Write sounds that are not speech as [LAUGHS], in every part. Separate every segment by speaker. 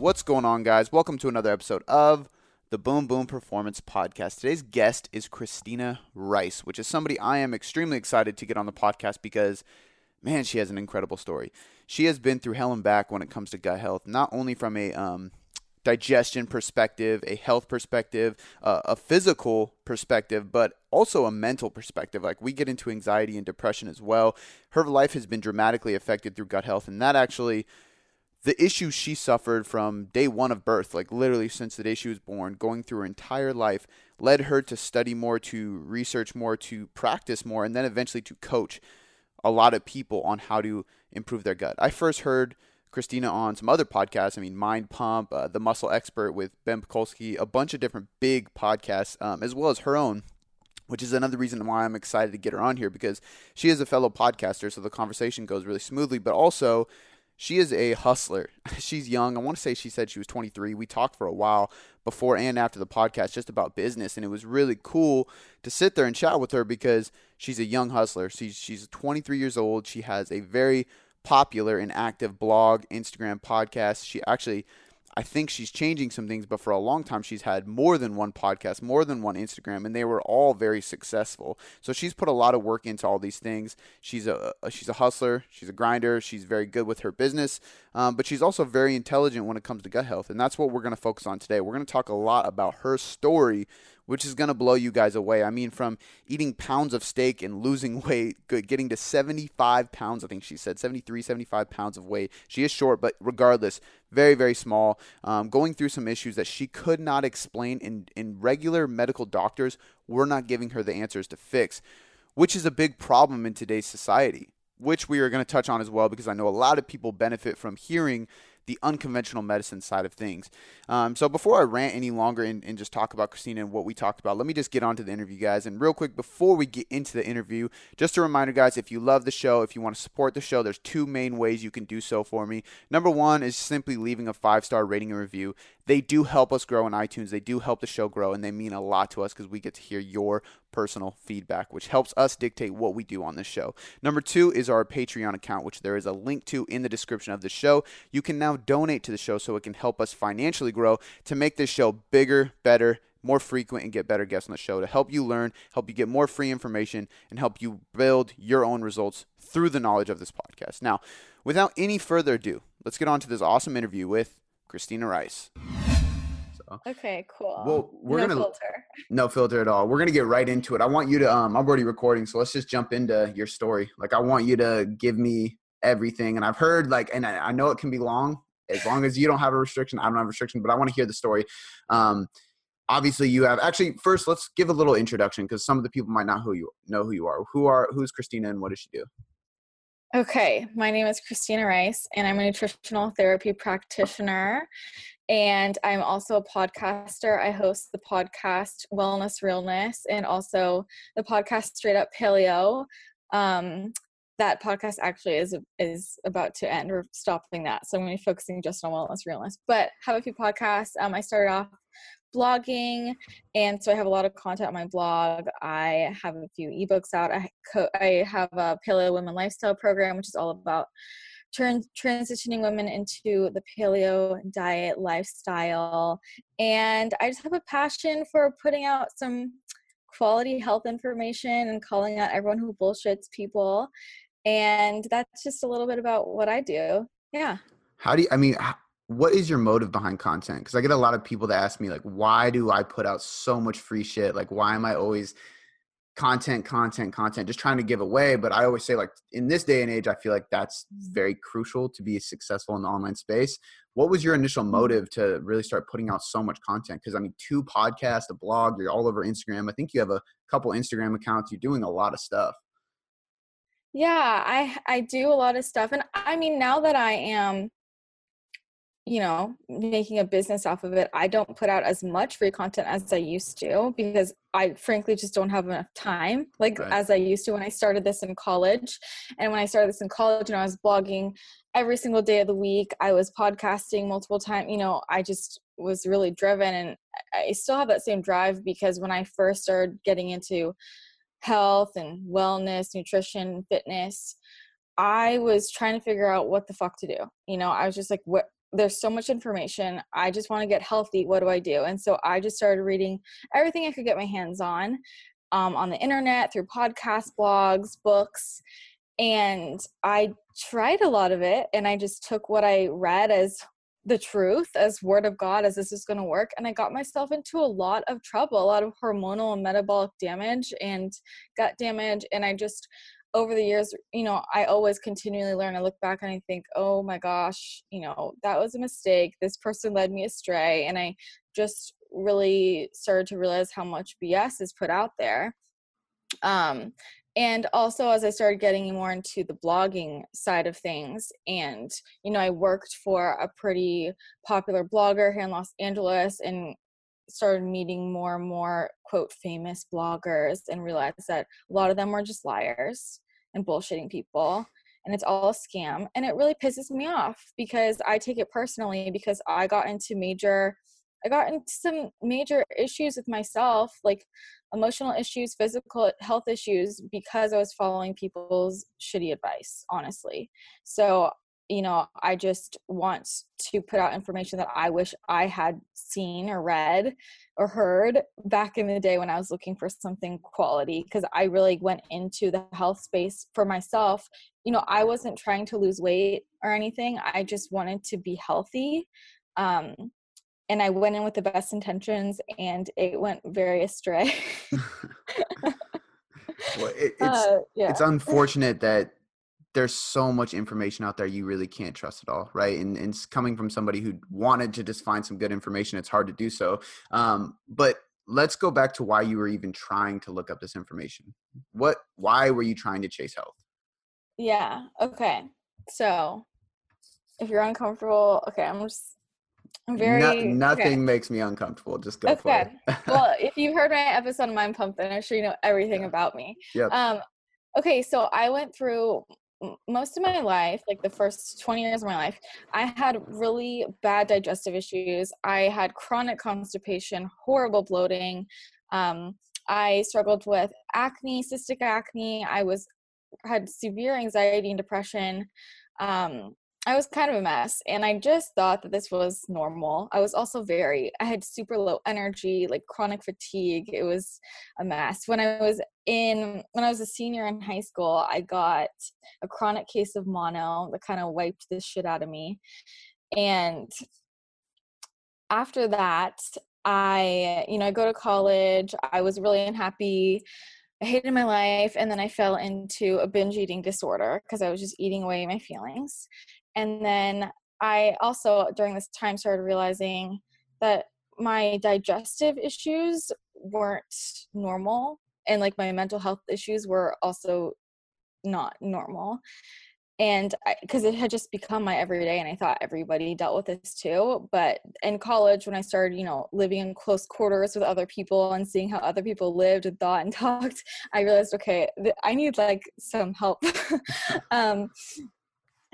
Speaker 1: What's going on, guys? Welcome to another episode of the Boom Boom Performance Podcast. Today's guest is Christina Rice, which is somebody I am extremely excited to get on the podcast because, man, she has an incredible story. She has been through hell and back when it comes to gut health, not only from a um, digestion perspective, a health perspective, uh, a physical perspective, but also a mental perspective. Like we get into anxiety and depression as well. Her life has been dramatically affected through gut health, and that actually the issues she suffered from day one of birth, like literally since the day she was born, going through her entire life, led her to study more, to research more, to practice more, and then eventually to coach a lot of people on how to improve their gut. I first heard Christina on some other podcasts. I mean, Mind Pump, uh, The Muscle Expert with Ben Pakulski, a bunch of different big podcasts, um, as well as her own which is another reason why I'm excited to get her on here because she is a fellow podcaster, so the conversation goes really smoothly. But also, she is a hustler. [LAUGHS] She's young. I want to say she said she was 23. We talked for a while before and after the podcast just about business, and it was really cool to sit there and chat with her because she's a young hustler. She's she's 23 years old. She has a very popular and active blog, Instagram, podcast. She actually I think she's changing some things, but for a long time she's had more than one podcast, more than one Instagram, and they were all very successful. So she's put a lot of work into all these things. She's a, she's a hustler, she's a grinder, she's very good with her business, um, but she's also very intelligent when it comes to gut health, and that's what we're going to focus on today. We're going to talk a lot about her story which is going to blow you guys away. I mean, from eating pounds of steak and losing [LAUGHS] weight, getting to 75 pounds, I think she said 73, 75 pounds of weight. She is short, but regardless, very, very small. Um, going through some issues that she could not explain, in, in regular medical doctors were not giving her the answers to fix, which is a big problem in today's society. Which we are going to touch on as well because I know a lot of people benefit from hearing the unconventional medicine side of things. Um, so before I rant any longer and, and, just talk about Christina and what we talked about, let me just get on to the interview, guys. And real quick, before we get into the interview, just a reminder, guys, if you love the show, if you want to support the show, there's two main ways you can do so for me. Number one is simply leaving a five star rating and review. They do help us grow in iTunes. They do help the show grow, and they mean a lot to us because we get to hear your personal feedback, which helps us dictate what we do on this show. Number two is our Patreon account, which there is a link to in the description of the show. You can now donate to the show so it can help us financially grow to make this show bigger, better, more frequent and get better guests on the show to help you learn, help you get more free information, and help you build your own results through the knowledge of this podcast. Now, without any further ado, let's get on to this awesome interview with Christina Rice.
Speaker 2: Okay, cool.
Speaker 1: Well, we're
Speaker 2: no
Speaker 1: gonna
Speaker 2: filter. [LAUGHS]
Speaker 1: no filter at all. We're gonna get right into it. I want you to um I'm already recording, so let's just jump into your story. Like I want you to give me everything. And I've heard like and I, I know it can be long, as long as you don't have a restriction, I don't have a restriction, but I want to hear the story. Um obviously you have actually first let's give a little introduction because some of the people might not who you know who you are. Who are who's Christina and what does she do?
Speaker 2: Okay, my name is Christina Rice, and I'm a nutritional therapy practitioner. And I'm also a podcaster. I host the podcast Wellness Realness and also the podcast Straight Up Paleo. Um, that podcast actually is is about to end. We're stopping that, so I'm going to be focusing just on wellness realness. But have a few podcasts. Um, I started off blogging and so i have a lot of content on my blog i have a few ebooks out i, co- I have a paleo women lifestyle program which is all about turn, transitioning women into the paleo diet lifestyle and i just have a passion for putting out some quality health information and calling out everyone who bullshits people and that's just a little bit about what i do yeah
Speaker 1: how do you i mean what is your motive behind content? Because I get a lot of people that ask me like, why do I put out so much free shit? Like, why am I always content, content, content, just trying to give away? But I always say like, in this day and age, I feel like that's very crucial to be successful in the online space. What was your initial mm-hmm. motive to really start putting out so much content? Because I mean, two podcasts, a blog, you're all over Instagram. I think you have a couple Instagram accounts. You're doing a lot of stuff.
Speaker 2: Yeah, I I do a lot of stuff, and I mean, now that I am you know making a business off of it i don't put out as much free content as i used to because i frankly just don't have enough time like right. as i used to when i started this in college and when i started this in college and i was blogging every single day of the week i was podcasting multiple times you know i just was really driven and i still have that same drive because when i first started getting into health and wellness nutrition fitness I was trying to figure out what the fuck to do. You know, I was just like, what there's so much information. I just want to get healthy. What do I do? And so I just started reading everything I could get my hands on um, on the internet, through podcasts, blogs, books. And I tried a lot of it and I just took what I read as the truth as word of god as this is going to work and i got myself into a lot of trouble a lot of hormonal and metabolic damage and gut damage and i just over the years you know i always continually learn i look back and i think oh my gosh you know that was a mistake. This person led me astray. And i just really started to realize how much bs is put out there. Um and also as i started getting more into the blogging side of things and you know i worked for a pretty popular blogger here in los angeles and started meeting more and more quote famous bloggers and realized that a lot of them were just liars and bullshitting people and it's all a scam and it really pisses me off because i take it personally because i got into major i got into some major issues with myself like emotional issues, physical health issues because I was following people's shitty advice, honestly. So, you know, I just want to put out information that I wish I had seen or read or heard back in the day when I was looking for something quality because I really went into the health space for myself. You know, I wasn't trying to lose weight or anything, I just wanted to be healthy. Um, and I went in with the best intentions and it went very astray. [LAUGHS] [LAUGHS]
Speaker 1: well, it, it's uh, yeah. it's unfortunate that there's so much information out there you really can't trust it all, right? And, and it's coming from somebody who wanted to just find some good information. It's hard to do so. Um, but let's go back to why you were even trying to look up this information. What? Why were you trying to chase health?
Speaker 2: Yeah. Okay. So if you're uncomfortable, okay, I'm just I'm very
Speaker 1: no, nothing okay. makes me uncomfortable. Just go for it. [LAUGHS]
Speaker 2: well, if you've heard my episode of Mind Pump, then I'm sure you know everything yeah. about me.
Speaker 1: Yep.
Speaker 2: Um, okay, so I went through most of my life, like the first 20 years of my life, I had really bad digestive issues. I had chronic constipation, horrible bloating. Um, I struggled with acne, cystic acne. I was had severe anxiety and depression. Um, I was kind of a mess and I just thought that this was normal. I was also very, I had super low energy, like chronic fatigue. It was a mess. When I was in, when I was a senior in high school, I got a chronic case of mono that kind of wiped the shit out of me. And after that, I, you know, I go to college. I was really unhappy. I hated my life. And then I fell into a binge eating disorder because I was just eating away my feelings. And then I also, during this time, started realizing that my digestive issues weren't normal and like my mental health issues were also not normal. And because it had just become my everyday and i thought everybody dealt with this too but in college when i started you know living in close quarters with other people and seeing how other people lived and thought and [LAUGHS] talked i realized okay i need like some help. [LAUGHS] Um,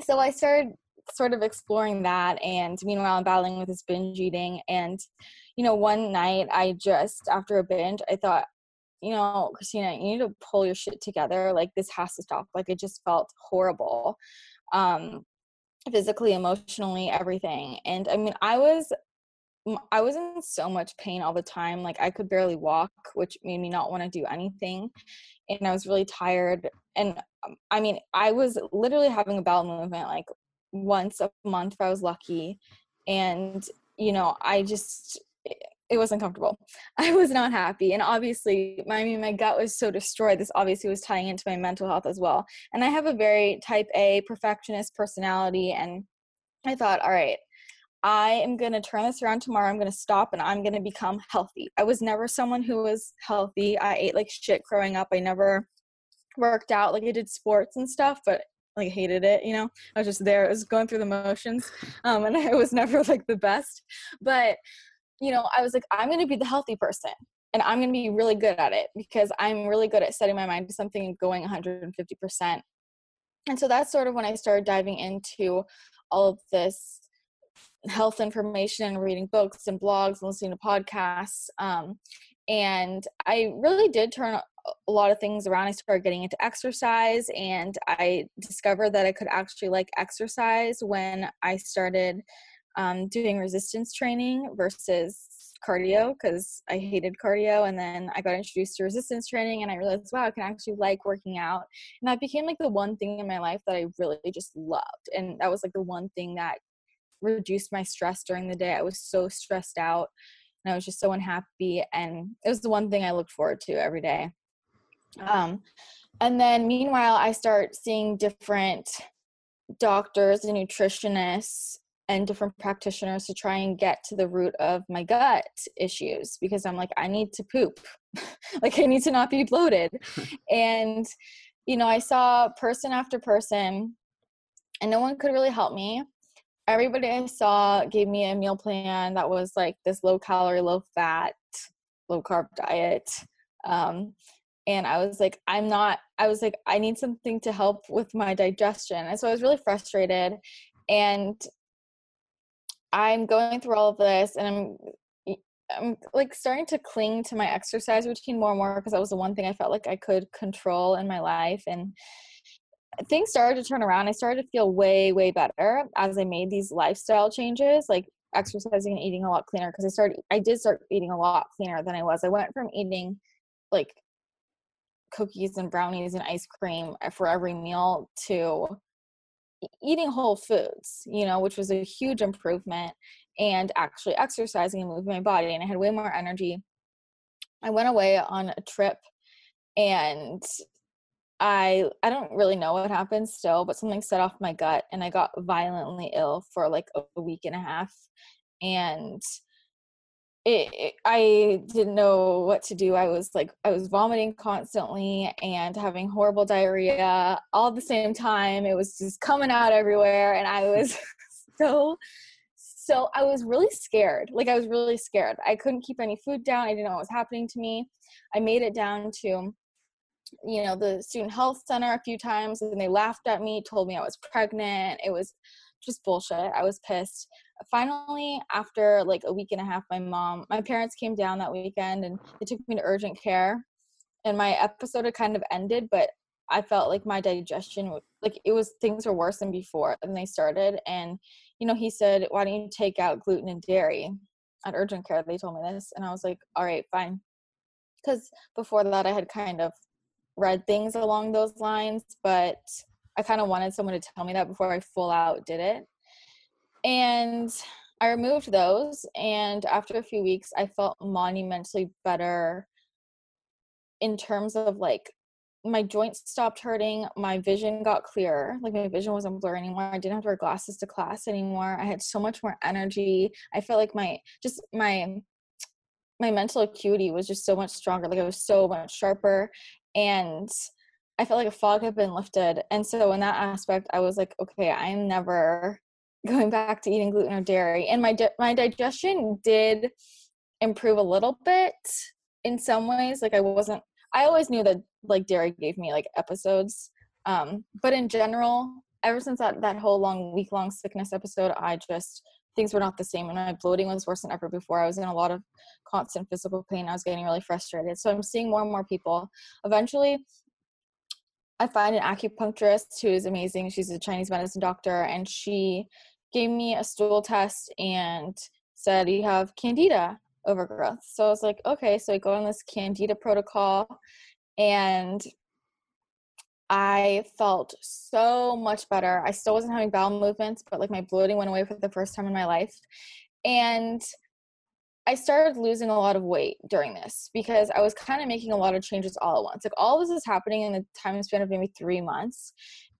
Speaker 2: so I started sort of exploring that and meanwhile I'm battling with this binge eating and you know one night I just after a binge I thought you know Christina you need to pull your shit together like this has to stop. Like it just felt horrible um physically emotionally everything and I mean I was I was in so much pain all the time like I could barely walk which made me not want to do anything and I was really tired and um, I mean, I was literally having a bowel movement like once a month if I was lucky. And, you know, I just, it was uncomfortable. [LAUGHS] I was not happy. And obviously, I mean, my gut was so destroyed. This obviously was tying into my mental health as well. And I have a very type A perfectionist personality. And I thought, all right, I am going to turn this around tomorrow. I'm going to stop and I'm going to become healthy. I was never someone who was healthy. I ate like shit growing up. I never worked out like I did sports and stuff, but like hated it, you know. I was just there. I was going through the motions. Um and [LAUGHS] I was never like the best. But you know, I was like I'm going to be the healthy person and I'm going to be really good at it because I'm really good at setting my mind to something and going 150%. And so that's sort of when I started diving into all of this health information and reading books and blogs and listening to podcasts. Um, and I really did turn a lot of things around. I started getting into exercise, and I discovered that I could actually like exercise when I started um, doing resistance training versus cardio because I hated cardio. And then I got introduced to resistance training and I realized, wow, I can actually like working out. And that became like the one thing in my life that I really just loved. And that was like the one thing that reduced my stress during the day. I was so stressed out and I was just so unhappy. And it was the one thing I looked forward to every day. Um, and then meanwhile, I start seeing different doctors and nutritionists and different practitioners to try and get to the root of my gut issues because I'm like, I need to poop. [LAUGHS] like, I need to not be bloated. [LAUGHS] and, you know, I saw person after person, and no one could really help me. Everybody I saw gave me a meal plan that was like this low calorie, low fat, low carb diet. Um, and I was like, I'm not, I was like, I need something to help with my digestion. And so I was really frustrated. And I'm going through all of this and I'm I'm like starting to cling to my exercise routine more and more because that was the one thing I felt like I could control in my life and things started to turn around. I started to feel way way better as I made these lifestyle changes like exercising and eating a lot cleaner because I started I did start eating a lot cleaner than I was. I went from eating like cookies and brownies and ice cream uh, for every meal to eating whole foods, you know, which was a huge improvement, and actually exercising and moving my body. And I had way more energy. I went away on a trip and I I don't really know what happened still, but something set off my gut and I got violently ill for like a week and a half. And it, it, I didn't know what to do. I was like, I was vomiting constantly and having horrible diarrhea all at the same time. It was just coming out everywhere, and I was [LAUGHS] so, so I was really scared. Like, I was really scared. I couldn't keep any food down. I didn't know what was happening to me. I made it down to, you know, the student health center a few times, and they laughed at me, told me I was pregnant. It was just bullshit. I was pissed finally after like a week and a half my mom my parents came down that weekend and they took me to urgent care and my episode had kind of ended but i felt like my digestion like it was things were worse than before and they started and you know he said why don't you take out gluten and dairy at urgent care they told me this and i was like all right fine because before that i had kind of read things along those lines but i kind of wanted someone to tell me that before i full out did it and I removed those. And after a few weeks, I felt monumentally better in terms of like my joints stopped hurting, my vision got clearer. Like my vision wasn't blurry anymore. I didn't have to wear glasses to class anymore. I had so much more energy. I felt like my just my my mental acuity was just so much stronger. Like I was so much sharper and I felt like a fog had been lifted. And so in that aspect, I was like, okay, I'm never [LAUGHS] going back to eating gluten or dairy and my di- my digestion did improve a little bit in some ways like i wasn't i always knew that like dairy gave me like episodes um but in general ever since that that whole long week long sickness episode i just things were not the same and my bloating was worse than ever before i was in a lot of constant physical pain i was getting really frustrated so i'm seeing more and more people eventually I find an acupuncturist who is amazing. She's a Chinese medicine doctor, and she gave me a stool test and said you have candida overgrowth. So I was like, okay, so I go on this candida protocol and I felt so much better. I still wasn't having bowel movements, but like my bloating went away for the first time in my life. And I started losing a lot of weight during this because I was kind of making a lot of changes all at once. Like all this is happening in the time span of maybe three months.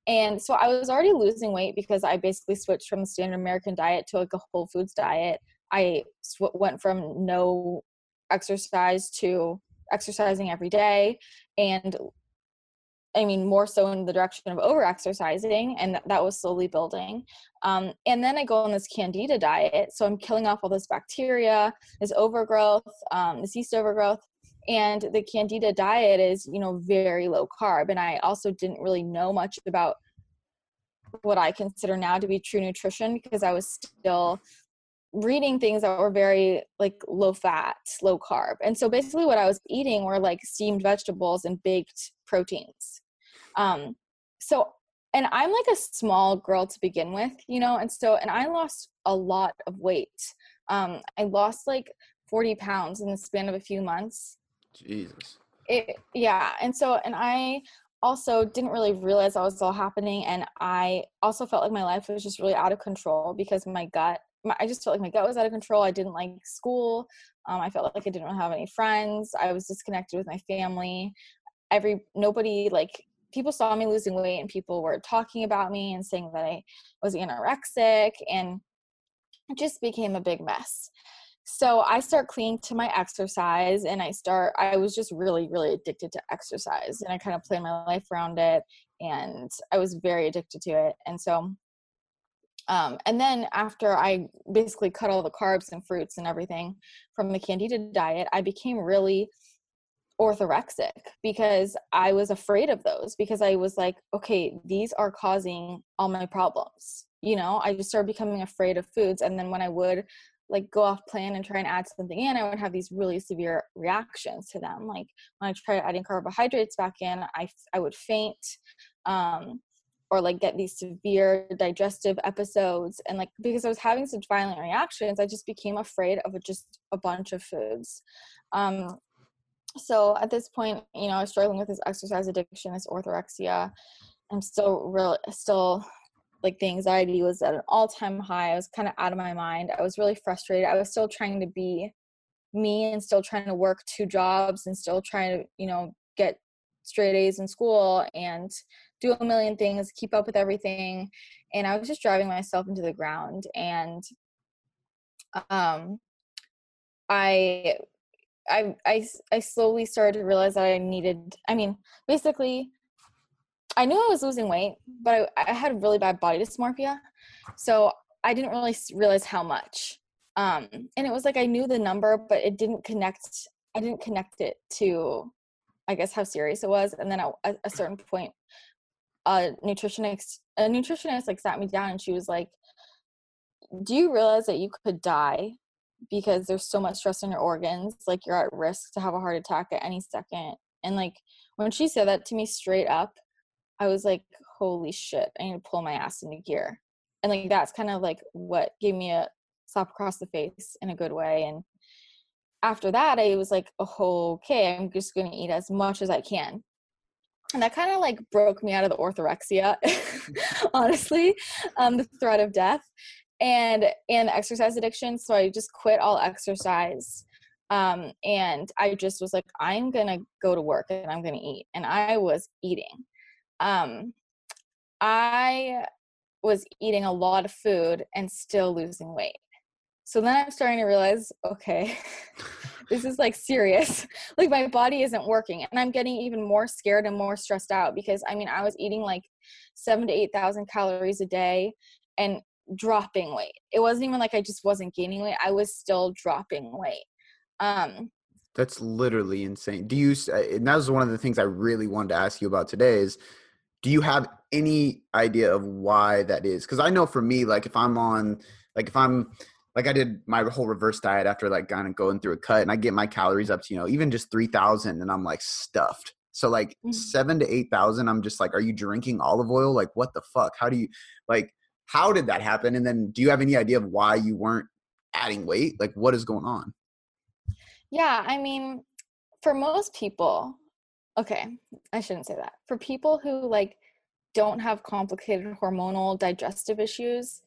Speaker 2: And so I was already losing weight because I basically switched from the standard American diet to like a whole foods diet. I sw- went from no exercise to exercising every day and I mean, more so in the direction of over exercising, and that was slowly building. Um, and then I go on this candida diet. So I'm killing off all this bacteria, this overgrowth, um, this yeast overgrowth and the candida diet is you know very low carb and i also didn't really know much about what i consider now to be true nutrition because i was still reading things that were very like low fat low carb and so basically what i was eating were like steamed vegetables and baked proteins um so and I'm like a small girl to begin with, you know, and so and I lost a lot of weight. Um, I lost like 40 pounds in the span of a few months.
Speaker 1: Jesus.
Speaker 2: It yeah, and so and I also didn't really realize that was all happening and I also felt like my life was just really out of control because my gut my, I just felt like my gut was out of control. I didn't like school. Um, I felt like I didn't have any friends. I was disconnected with my family. Every nobody like people saw me losing weight and people were talking about me and saying that I was anorexic and it just became a big mess. So I start clinging to my exercise and I start I was just really really addicted to exercise and I kind of planned my life around it and I was very addicted to it. And so um, and then after I basically cut all the carbs and fruits and everything from the candida diet, I became really orthorexic because I was afraid of those because I was like, okay, these are causing all my problems. You know, I just started becoming afraid of foods. And then when I would like go off plan and try and add something in, I would have these really severe reactions to them. Like when I tried adding carbohydrates back in, I, I would faint. Um, or like get these severe digestive episodes and like because i was having such violent reactions i just became afraid of just a bunch of foods um so at this point you know i was struggling with this exercise addiction this orthorexia i'm still real still like the anxiety was at an all-time high. I was kind of out of my mind. I was really frustrated. I was still trying to be me and still trying to work two jobs and still trying to you know get straight a's in school and do a million things keep up with everything and i was just driving myself into the ground. And um i I, I, I slowly started to realize that I needed, I mean, basically, I knew I was losing weight, but I, I had really bad body dysmorphia. So I didn't really realize how much. Um, and it was like I knew the number, but it didn't connect. I didn't connect it to, I guess, how serious it was. And then at a certain point, a nutritionist, a nutritionist like sat me down and she was like, "Do you realize that you could die because there's so much stress in your organs like you're at risk to have a heart attack at any second and like when she said that to me straight up i was like holy shit i need to pull my ass into gear. And like that's kind of like what gave me a slap across the face in a good way and after that i was like oh, okay i'm just going to eat as much as i can. And that kind of like broke me out of the orthorexia [LAUGHS] honestly um, the threat of death and and exercise addiction so i just quit all exercise um and i just was like i'm gonna go to work and i'm gonna eat and i was eating. Um i was eating a lot of food and still losing weight. So then i'm starting to realize okay [LAUGHS] this is like serious. [LAUGHS] Like my body isn't working and i'm getting even more scared and more stressed out because i mean i was eating like seven to eight thousand calories a day and dropping weight. It wasn't even like I just wasn't gaining weight. I was still dropping weight. Um
Speaker 1: that's literally insane. Do you and that was one of the things I really wanted to ask you about today is do you have any idea of why that is? Cuz I know for me like if I'm on like if I'm like I did my whole reverse diet after like kind of going through a cut and I get my calories up to, you know, even just 3000 and I'm like stuffed. So like mm-hmm. 7 to 8000 I'm just like are you drinking olive oil? Like what the fuck? How do you like how did that happen? And then do you have any idea of why you weren't adding weight? Like what is going on?
Speaker 2: Yeah, I mean, for most people, okay, I shouldn't say that. For people who like don't have complicated hormonal digestive issues,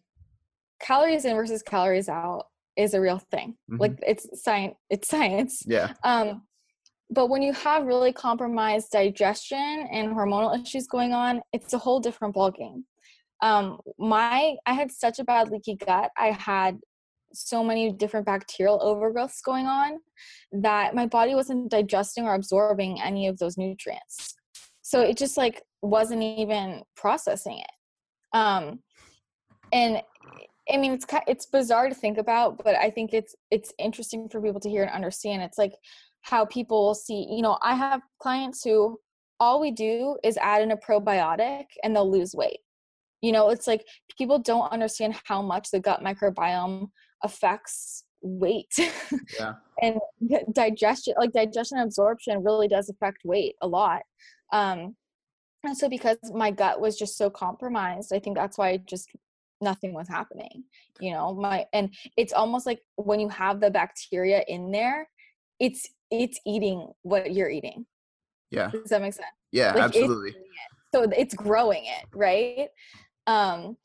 Speaker 2: calories in versus calories out is a real thing. Mm-hmm. Like it's science, it's science.
Speaker 1: Yeah.
Speaker 2: Um but when you have really compromised digestion and hormonal issues going on, it's a whole different ballgame um my i had such a bad leaky gut i had so many different bacterial overgrowths going on that my body wasn't digesting or absorbing any of those nutrients. So it just like wasn't even processing it. Um and i mean it's it's bizarre to think about but i think it's it's interesting for people to hear and understand. It's like how people see you know i have clients who all we do is add in a probiotic and they'll lose weight you know it's like people don't understand how much the gut microbiome affects weight [LAUGHS]
Speaker 1: yeah.
Speaker 2: and digestion like digestion absorption really does affect weight a lot um and so because my gut was just so compromised i think that's why just nothing was happening you know my and it's almost like when you have the bacteria in there it's it's eating what you're eating.
Speaker 1: Yeah.
Speaker 2: Does that make sense?
Speaker 1: Yeah
Speaker 2: Like,
Speaker 1: absolutely.
Speaker 2: it's, so it's growing it right um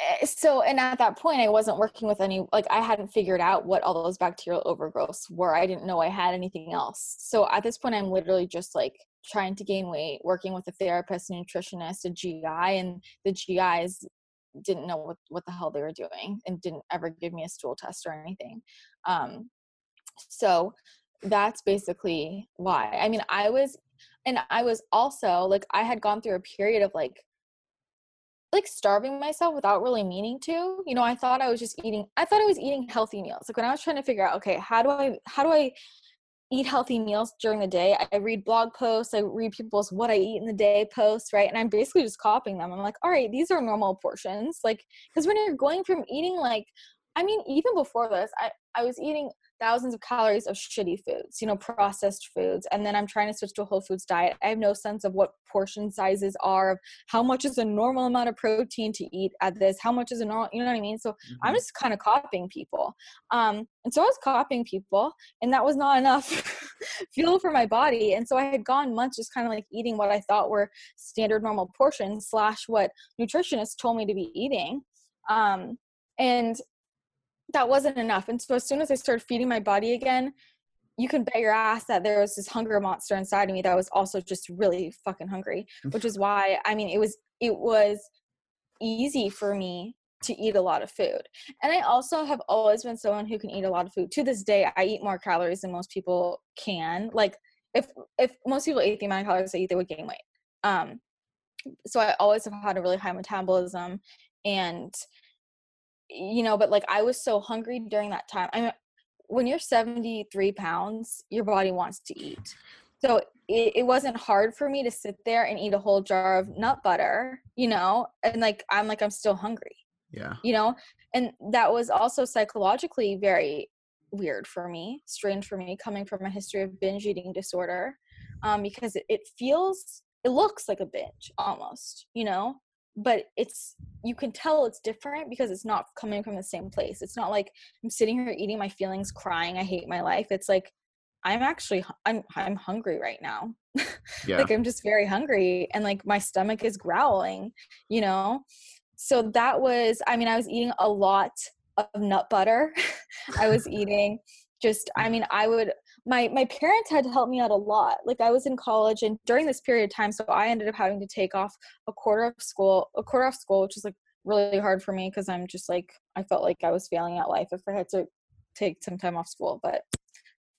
Speaker 2: eh, so and at that point i wasn't working with any like i hadn't figured out what all those bacterial overgrowths were. I didn't know i had anything else. So at this point i'm literally just like trying to gain weight working with a therapist a nutritionist a gi and the gis didn't know what, what the hell they were doing and didn't ever give me a stool test or anything. Um so that's basically why. I mean i was and i was also like i had gone through a period of like like starving myself without really meaning to you know i thought i was just eating i thought i was eating healthy meals like when i was trying to figure out okay how do i how do i eat healthy meals during the day? I read blog posts i read people's what i eat in the day posts right and i'm basically just copying them. I'm like all right these are normal portions like because when you're going from eating like i mean even before this i i was eating thousands of calories of shitty foods, you know, processed foods. And then I'm trying to switch to a whole foods diet. I have no sense of what portion sizes are, of how much is a normal amount of protein to eat at this, how much is a normal, you know what I mean? So mm-hmm. I'm just kind of copying people. Um, and so I was copying people, and that was not [LAUGHS] enough fuel for my body. And so I had gone months just kind of like eating what I thought were standard normal portions slash what nutritionists told me to be eating. Um, and that wasn't enough. And so as soon as I started feeding my body again, you can bet your ass that there was this hunger monster inside of me that was also just really fucking hungry, which is why I mean it was it was easy for me to eat a lot of food. And I also have always been someone who can eat a lot of food. To this day, I eat more calories than most people can. Like if if most people ate the amount of calories I eat, they would gain weight. Um, so I always have had a really high metabolism, and you know, but like I was so hungry during that time. I mean, when you're 73 pounds, your body wants to eat. So it, it wasn't hard for me to sit there and eat a whole jar of nut butter, you know, and like I'm like, I'm still hungry.
Speaker 1: Yeah.
Speaker 2: You know, and that was also psychologically very weird for me, strange for me, coming from a history of binge eating disorder, um, because it, it feels, it looks like a binge almost, you know, but it's you can tell it's different because it's not coming from the same place. It's not like i'm sitting here eating my feelings crying i hate my life. It's like i'm actually i'm i'm hungry right now. [LAUGHS] Yeah. like i'm just very hungry and like my stomach is growling you know? So that was i mean i was eating a lot of nut butter. [LAUGHS] I was [LAUGHS] eating just i mean i would my my parents had to help me out a lot. Like i was in college and during this period of time so i ended up having to take off a quarter of school a quarter off school which is like really hard for me because i'm just like i felt like i was failing at life if i had to take some time off school but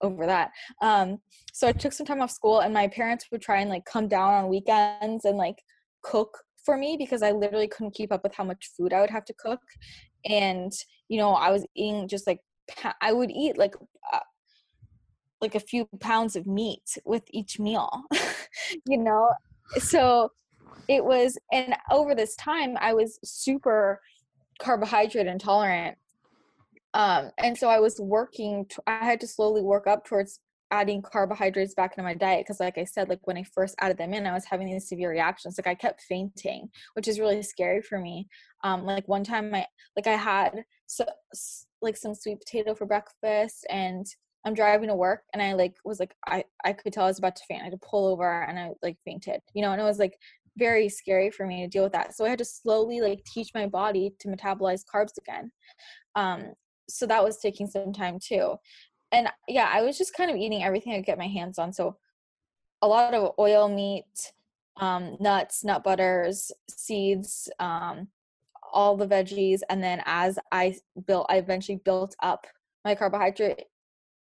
Speaker 2: over that. Um so i took some time off school and my parents would try and like come down on weekends and like cook for me because i literally couldn't keep up with how much food i would have to cook. And you know i was eating just like I would eat like uh, like a few pounds of meat with each meal [LAUGHS] you know? [LAUGHS] So it was and over this time i was super carbohydrate intolerant um and so i was working t- I had to slowly work up towards adding carbohydrates back into my diet because like i said like when i first added them in i was having these severe reactions like i kept fainting which is really scary for me um like one time i like i had so like some sweet potato for breakfast and I'm driving to work and I like was like I I could tell I was about to faint. I had to pull over and I like fainted. You know, and it was like very scary for me to deal with that. So I had to slowly like teach my body to metabolize carbs again. Um so that was taking some time too. And yeah, I was just kind of eating everything I could get my hands on. So a lot of oil meat, um, nuts, nut butters, seeds, um, all the veggies, and then as I built, I eventually built up my carbohydrate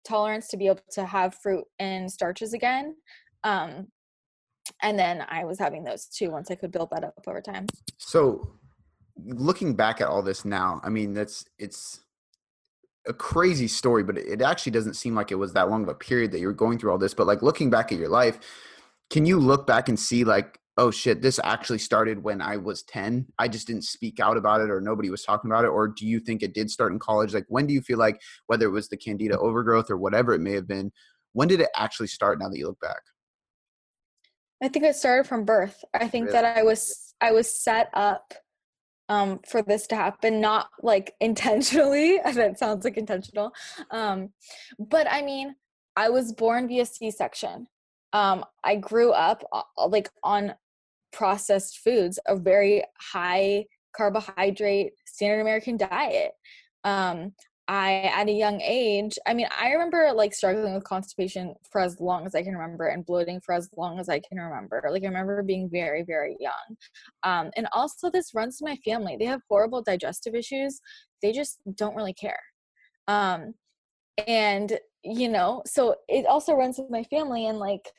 Speaker 2: tolerance to be able to have fruit and starches again. Um, and then I was having those too once I could build that up over time.
Speaker 1: So, looking back at all this now, I mean, that's it's a crazy story, but it actually doesn't seem like it was that long of a period that you were going through all this. But like looking back at your life, can you look back and see like oh shit, this actually started when I was 10. I just didn't speak out about it or nobody was talking about it? Or do you think it did start in college? Like, when do you feel like, whether it was the candida overgrowth or whatever it may have been, when did it actually start now that you look back?
Speaker 2: I think it started from birth. I think
Speaker 1: Really?
Speaker 2: that I was I was set up um for this to happen not like [LAUGHS] intentionally that sounds like intentional um but i mean i was born via c-section um i grew up uh, like on processed foods a very high carbohydrate standard american diet. Um i at a young age i mean i remember like struggling with constipation for as long as i can remember and bloating for as long as i can remember. Like i remember being very very young. Um and also this runs in my family. They have horrible digestive issues. They just don't really care. Um and you know so it also runs in my family and like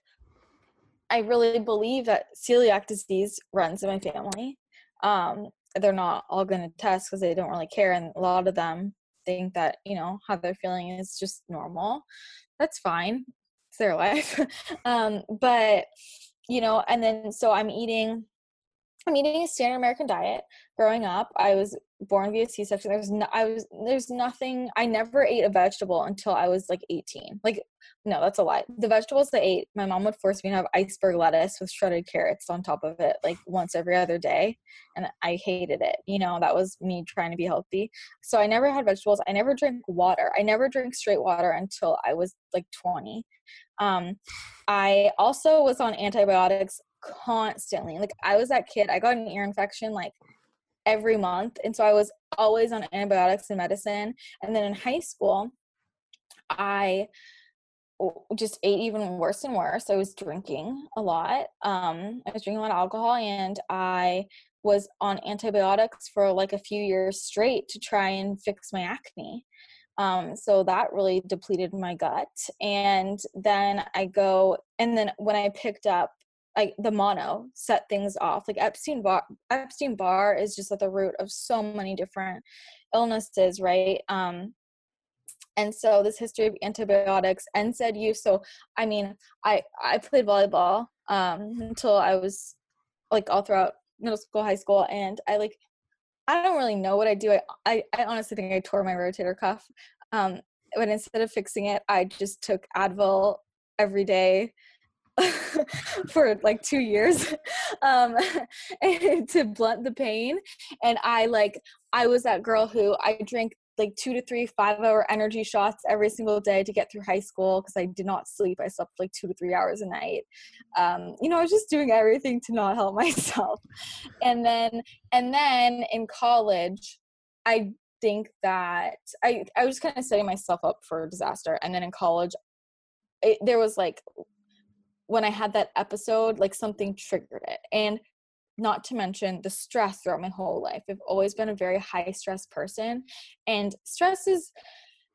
Speaker 2: i really believe that celiac disease runs in my family. Um they're not all going to test because they don't really care and a lot of them think that you know how they're feeling is just normal. That's fine. It's their [LAUGHS] life. Um but you know and then so i'm eating i'm eating a standard american diet growing up i was born via c-section. There's no i was there's nothing i never ate a vegetable until i was like 18 like no that's a lie. The vegetables i ate my mom would force me to have iceberg lettuce with shredded carrots on top of it like once every other day and i hated it you know that was me trying to be healthy. So i never had vegetables. I never drank water. I never drank straight water until i was like 20 um i also was on antibiotics constantly like i was that kid i got an ear infection like every month and so i was always on antibiotics and medicine and then in high school I just ate even worse and worse i was drinking a lot um i was drinking a lot of alcohol and i was on antibiotics for like a few years straight to try and fix my acne um, so that really depleted my gut and then i go and then when i picked up like the mono set things off. Like epstein barr epstein barr is just at the root of so many different illnesses right? Um and so this history of antibiotics and NSAID use so i mean i i played volleyball um until i was like all throughout middle school high school and i like i don't really know what i do. I i, I honestly think i tore my rotator cuff. Um but instead of fixing it i just took advil every day [LAUGHS] for like two years [LAUGHS] um [LAUGHS] to blunt the pain and i like i was that girl who i drank like two to three five hour energy shots every single day to get through high school because i did not sleep. I slept like two to three hours a night. Um you know i was just doing everything to not help myself. And then and then in college i think that i i was kind of setting myself up for disaster. And then in college it, there was like when I had that episode, like something triggered it. And not to mention the stress throughout my whole life. I've always been a very high stress person. And stress is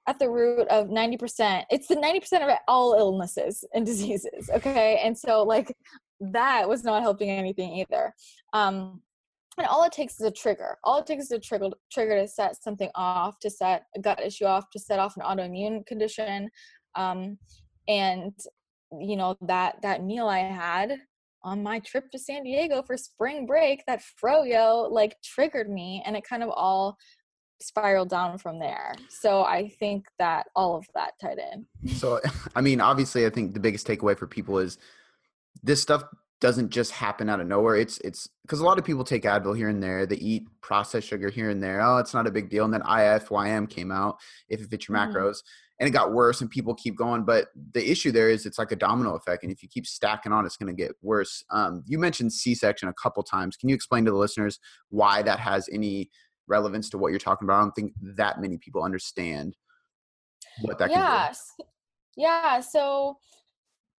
Speaker 2: at the root of 90%. It's the 90% of all illnesses and [LAUGHS] diseases. Okay. And so, like, that was not helping anything either. Um, and all it takes is a trigger. All it takes is a trigger, trigger to set something off, to set a gut issue off, to set off an autoimmune condition. Um, and you know that that meal i had on my trip to san diego for spring break that froyo like triggered me and it kind of all spiraled down from there so i think that all of that tied in
Speaker 1: So, [LAUGHS] I mean, obviously, I think the biggest takeaway for people is this stuff doesn't just happen out of nowhere. It's it's because a lot of people take Advil here and there. They eat processed sugar here and there. Oh, it's not a big deal. And then IFYM came out, if it fits your
Speaker 2: Mhm.
Speaker 1: macros, and it got worse. And people keep going. But the issue there is it's like a domino effect, and if you keep stacking on, it's going to get worse. Um, you mentioned C-section a couple times. Can you explain to the listeners why that has any relevance to what you're talking about? I don't think that many people understand what that
Speaker 2: yes yeah so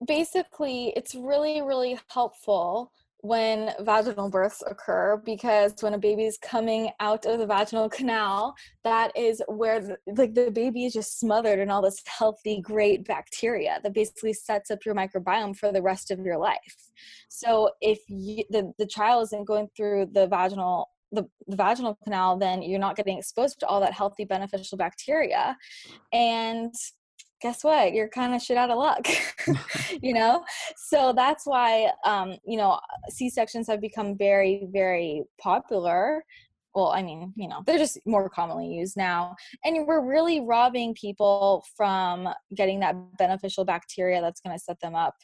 Speaker 2: basically it's really really helpful when vaginal births occur because when a baby is coming out of the vaginal canal that is where the, like the baby is just smothered in all this healthy great bacteria that basically sets up your microbiome for the rest of your life. So if you, the, the child isn't going through the vaginal the, the vaginal canal then you're not getting exposed to all that healthy beneficial bacteria. And guess what? You're kind of shit out of luck [LAUGHS] you know? So that's why um you know c-sections have become very very popular. Well i mean you know they're just more commonly used now and we're really robbing people from getting that beneficial bacteria that's going to set them up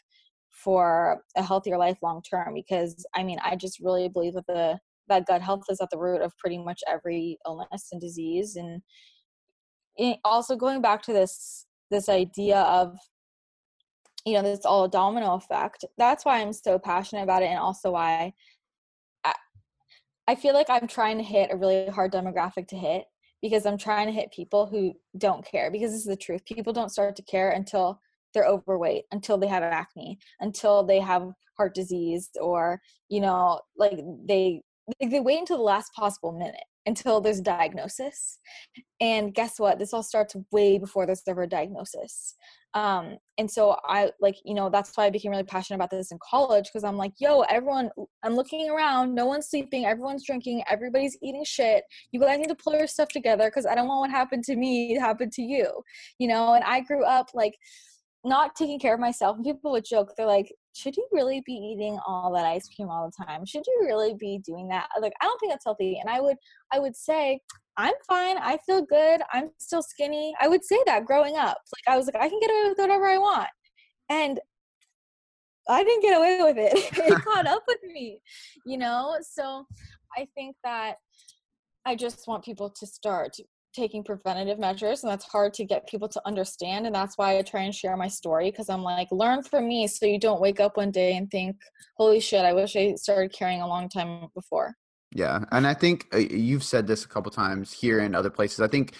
Speaker 2: for a healthier life long term because i mean i just really believe that the that gut health is at the root of pretty much every illness and disease and also going back to this this idea of you know this all domino effect. That's why i'm so passionate about it and also why I, I feel like i'm trying to hit a really hard demographic to hit because i'm trying to hit people who don't care because this is the truth. People don't start to care until they're overweight until they have acne until they have heart disease or you know like they they wait until the last possible minute until there's diagnosis and guess what? This all starts way before there's ever a diagnosis. Um, and so i like you know that's why i became really passionate about this in college because i'm like yo everyone i'm looking around no one's sleeping everyone's drinking everybody's eating shit. You guys need to pull your stuff together because i don't want what happened to me to happen to you you know? And i grew up like not taking care of myself and people would joke they're like should you really be eating all that ice cream all the time? Should you really be doing that? Like i don't think that's healthy and i would i would say i'm fine i feel good i'm still skinny. I would say that growing up. Like i was like i can get away with whatever i want and i didn't get away with it. [LAUGHS] It [LAUGHS] caught up with me you know? So i think that i just want people to start taking preventative measures and that's hard to get people to understand and that's why i try and share my story because i'm like learn from me so you don't wake up one day and think holy shit i wish i started caring a long time before
Speaker 1: yeah and i think uh, you've said this a couple times here and other places i think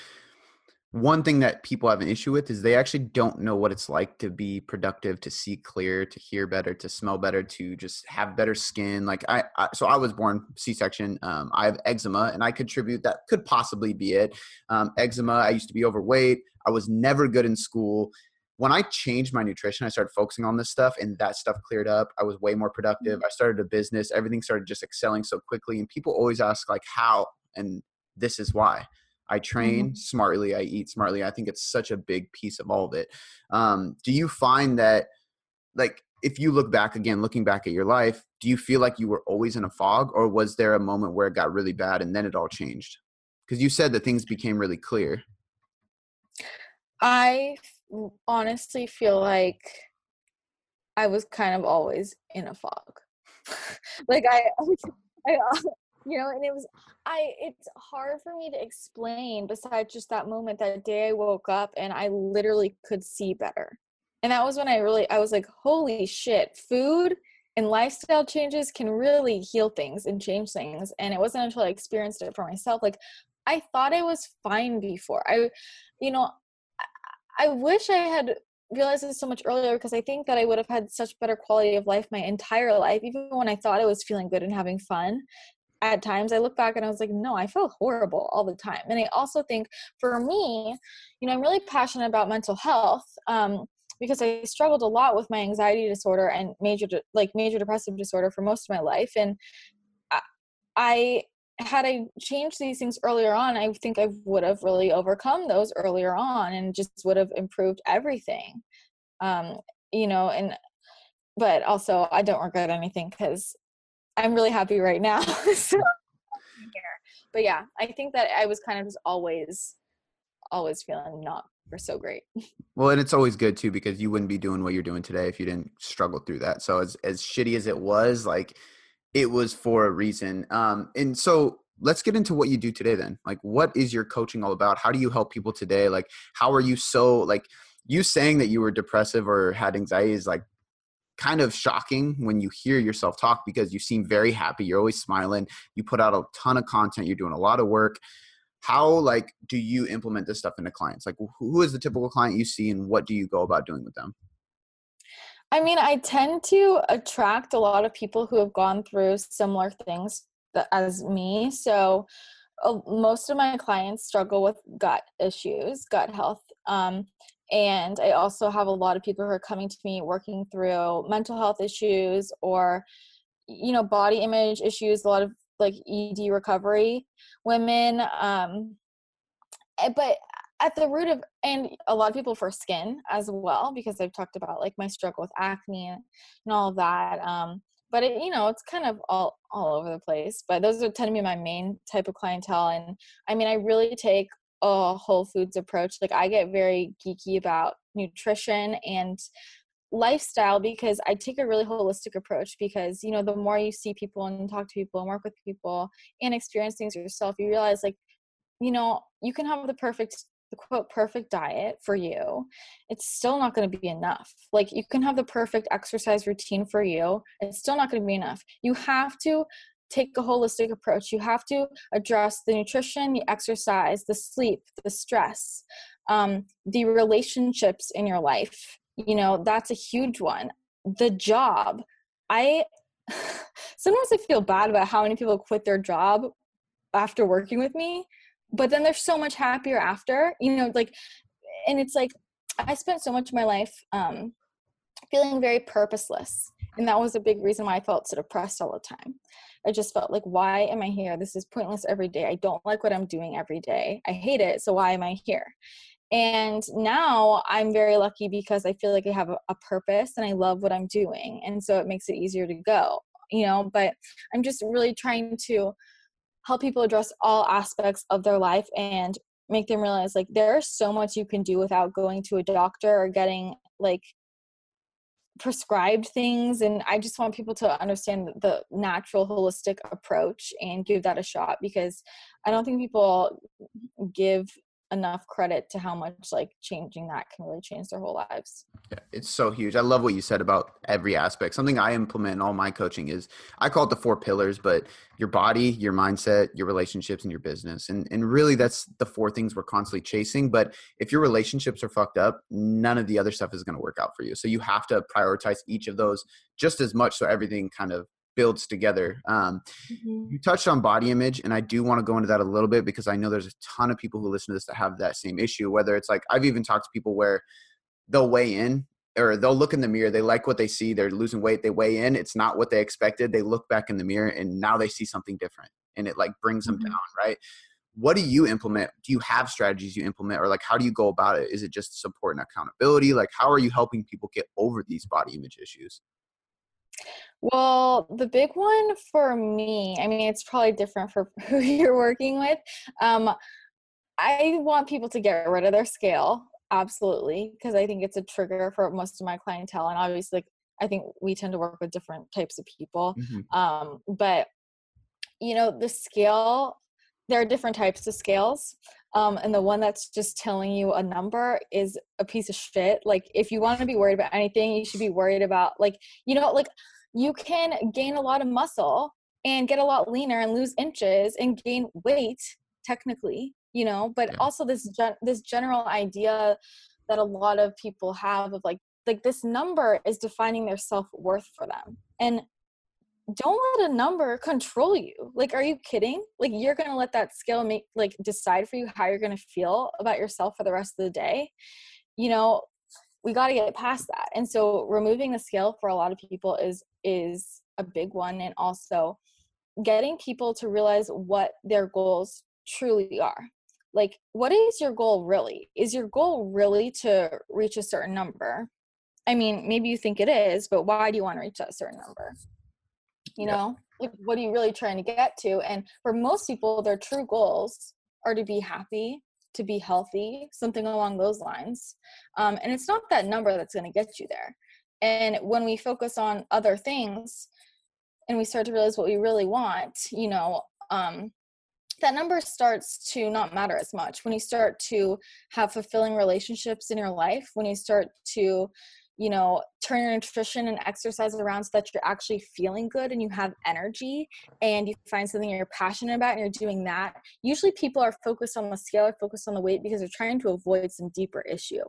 Speaker 1: one thing that people have an issue with is they actually don't know what it's like to be productive to see clear to hear better to smell better to just have better skin. Like i, I so i was born c-section um, i have eczema and i contribute that could possibly be it. Um, eczema i used to be overweight i was never good in school. When i changed my nutrition i started focusing on this stuff and that stuff cleared up. I was way more productive i started a business everything started just excelling so quickly and people always ask like how? and this is why I train mm-hmm. smartly, I eat smartly. I think it's such a big piece of all of it. Um, do you find that, like, if you look back again, looking back at your life, do you feel like you were always in a fog, or was there a moment where it got really bad and then it all changed? Because you said that things became really clear.
Speaker 2: I honestly feel like I was kind of always in a fog. [LAUGHS] like I, I, you know and it was i it's hard for me to explain besides just that moment that day i woke up and i literally could see better. And that was when i really i was like holy shit food and lifestyle changes can really heal things and change things. And it wasn't until i experienced it for myself like i thought i was fine before. I you know i, wish i had realized this so much earlier because I think that I would have had such better quality of life my entire life, even when I thought I was feeling good and having fun at times I look back and I was like, no, I feel horrible all the time. And I also think for me, you know, I'm really passionate about mental health um, because I struggled a lot with my anxiety disorder and major, de- like major depressive disorder for most of my life. And I, I had I changed these things earlier on, I think I would have really overcome those earlier on and just would have improved everything. Um, you know, and but also I don't regret anything because I'm really happy right now. [LAUGHS] so, but yeah, I think that I was kind of just always, always feeling not so great. [LAUGHS]
Speaker 1: Well, and it's always good too because you wouldn't be doing what you're doing today if you didn't struggle through that. So as as shitty as it was, like it was for a reason. Um, and so let's get into what you do today then. Like, what is your coaching all about? How do you help people today? Like, how are you so like you saying that you were depressive or had anxiety is like kind of shocking when you hear yourself talk because you seem very happy you're always smiling you put out a ton of content you're doing a lot of work. How like do you implement this stuff into clients? Like who is the typical client you see and what do you go about doing with them?
Speaker 2: I mean i tend to attract a lot of people who have gone through similar things as me so uh, most of my clients struggle with gut issues gut health um, and i also have a lot of people who are coming to me working through mental health issues or you know body image issues a lot of like ed recovery women um eh, but at the root of and a lot of people for skin as well because i've talked about like my struggle with acne and all of that um but it, you know it's kind of all all over the place but those are tend to be my main type of clientele and i mean i really take a whole foods approach like i get very geeky about nutrition and lifestyle because I take a really holistic approach because you know the more you see people and talk to people and work with people and experience things yourself you realize like you know you can have the perfect the quote perfect diet for you it's still not going to be enough. Like you can have the perfect exercise routine for you it's still not going to be enough. You have to take a holistic approach. You have to address the nutrition the exercise the sleep the stress um, the relationships in your life. You know that's a huge one. The job. I [SIGHS] sometimes i feel bad about how many people quit their job after working with me but then they're so much happier after you know like and it's like i spent so much of my life um feeling very purposeless and that was a big reason why i felt so depressed all the time. I just felt like why am i here? This is pointless every day. I don't like what i'm doing every day. I hate it so why am i here? And now i'm very lucky because i feel like i have a, a, purpose and i love what i'm doing and so it makes it easier to go you know? But i'm just really trying to help people address all aspects of their life and make them realize like there's so much you can do without going to a doctor or getting like prescribed things and i just want people to understand the natural holistic approach and give that a shot because i don't think people give enough credit to how much like changing that can really change their whole lives.
Speaker 1: Yeah, it's so huge. I love what you said about every aspect. Something I implement in all my coaching is I call it the four pillars, but your body, your mindset, your relationships, and your business. And and really that's the four things we're constantly chasing. But if your relationships are fucked up, none of the other stuff is going to work out for you. So you have to prioritize each of those just as much so everything kind of builds together. Um, mm-hmm. You touched on body image, and I do want to go into that a little bit because I know there's a ton of people who listen to this that have that same issue. Whether it's like I've even talked to people where they'll weigh in or they'll look in the mirror, they like what they see, they're losing weight, they weigh in, it's not what they expected. They look back in the mirror and now they see something different, and it like brings mm-hmm. them down, right? what do you implement do you have strategies you implement or like how do you go about it is it just support and accountability like how are you helping people get over these body image issues
Speaker 2: well, the big one for me, I mean, it's probably different for [LAUGHS] who you're working with. Um, I want people to get rid of their scale, absolutely, because I think it's a trigger for most of my clientele. And obviously, I think we tend to work with different types of people. Mm-hmm. Um, but, you know, the scale, there are different types of scales. Um, and the one that's just telling you a number is a piece of shit. Like, if you want to be worried about anything, you should be worried about, like, you know, like, you can gain a lot of muscle and get a lot leaner and lose inches and gain weight technically you know but yeah. also this gen- this general idea that a lot of people have of like like this number is defining their self-worth for them. And don't let a number control you. Like are you kidding? Like you're gonna let that scale make like decide for you how you're gonna feel about yourself for the rest of the day. You know we got to get past that. And so removing the scale for a lot of people is is a big one and also getting people to realize what their goals truly are. Like what is your goal really? Is your goal really to reach a certain number? I mean maybe you think it is but why do you want to reach that certain number? You yeah. know like what are you really trying to get to? And for most people their true goals are to be happy to be healthy, something along those lines. Um, and it's not that number that's going to get you there. And when we focus on other things and we start to realize what we really want, you know, um, that number starts to not matter as much when you start to have fulfilling relationships in your life, when you start to you know turn your nutrition and exercise around so that you're actually feeling good and you have energy and you find something you're passionate about and you're doing that usually people are focused on the scale or focused on the weight because they're trying to avoid some deeper issue.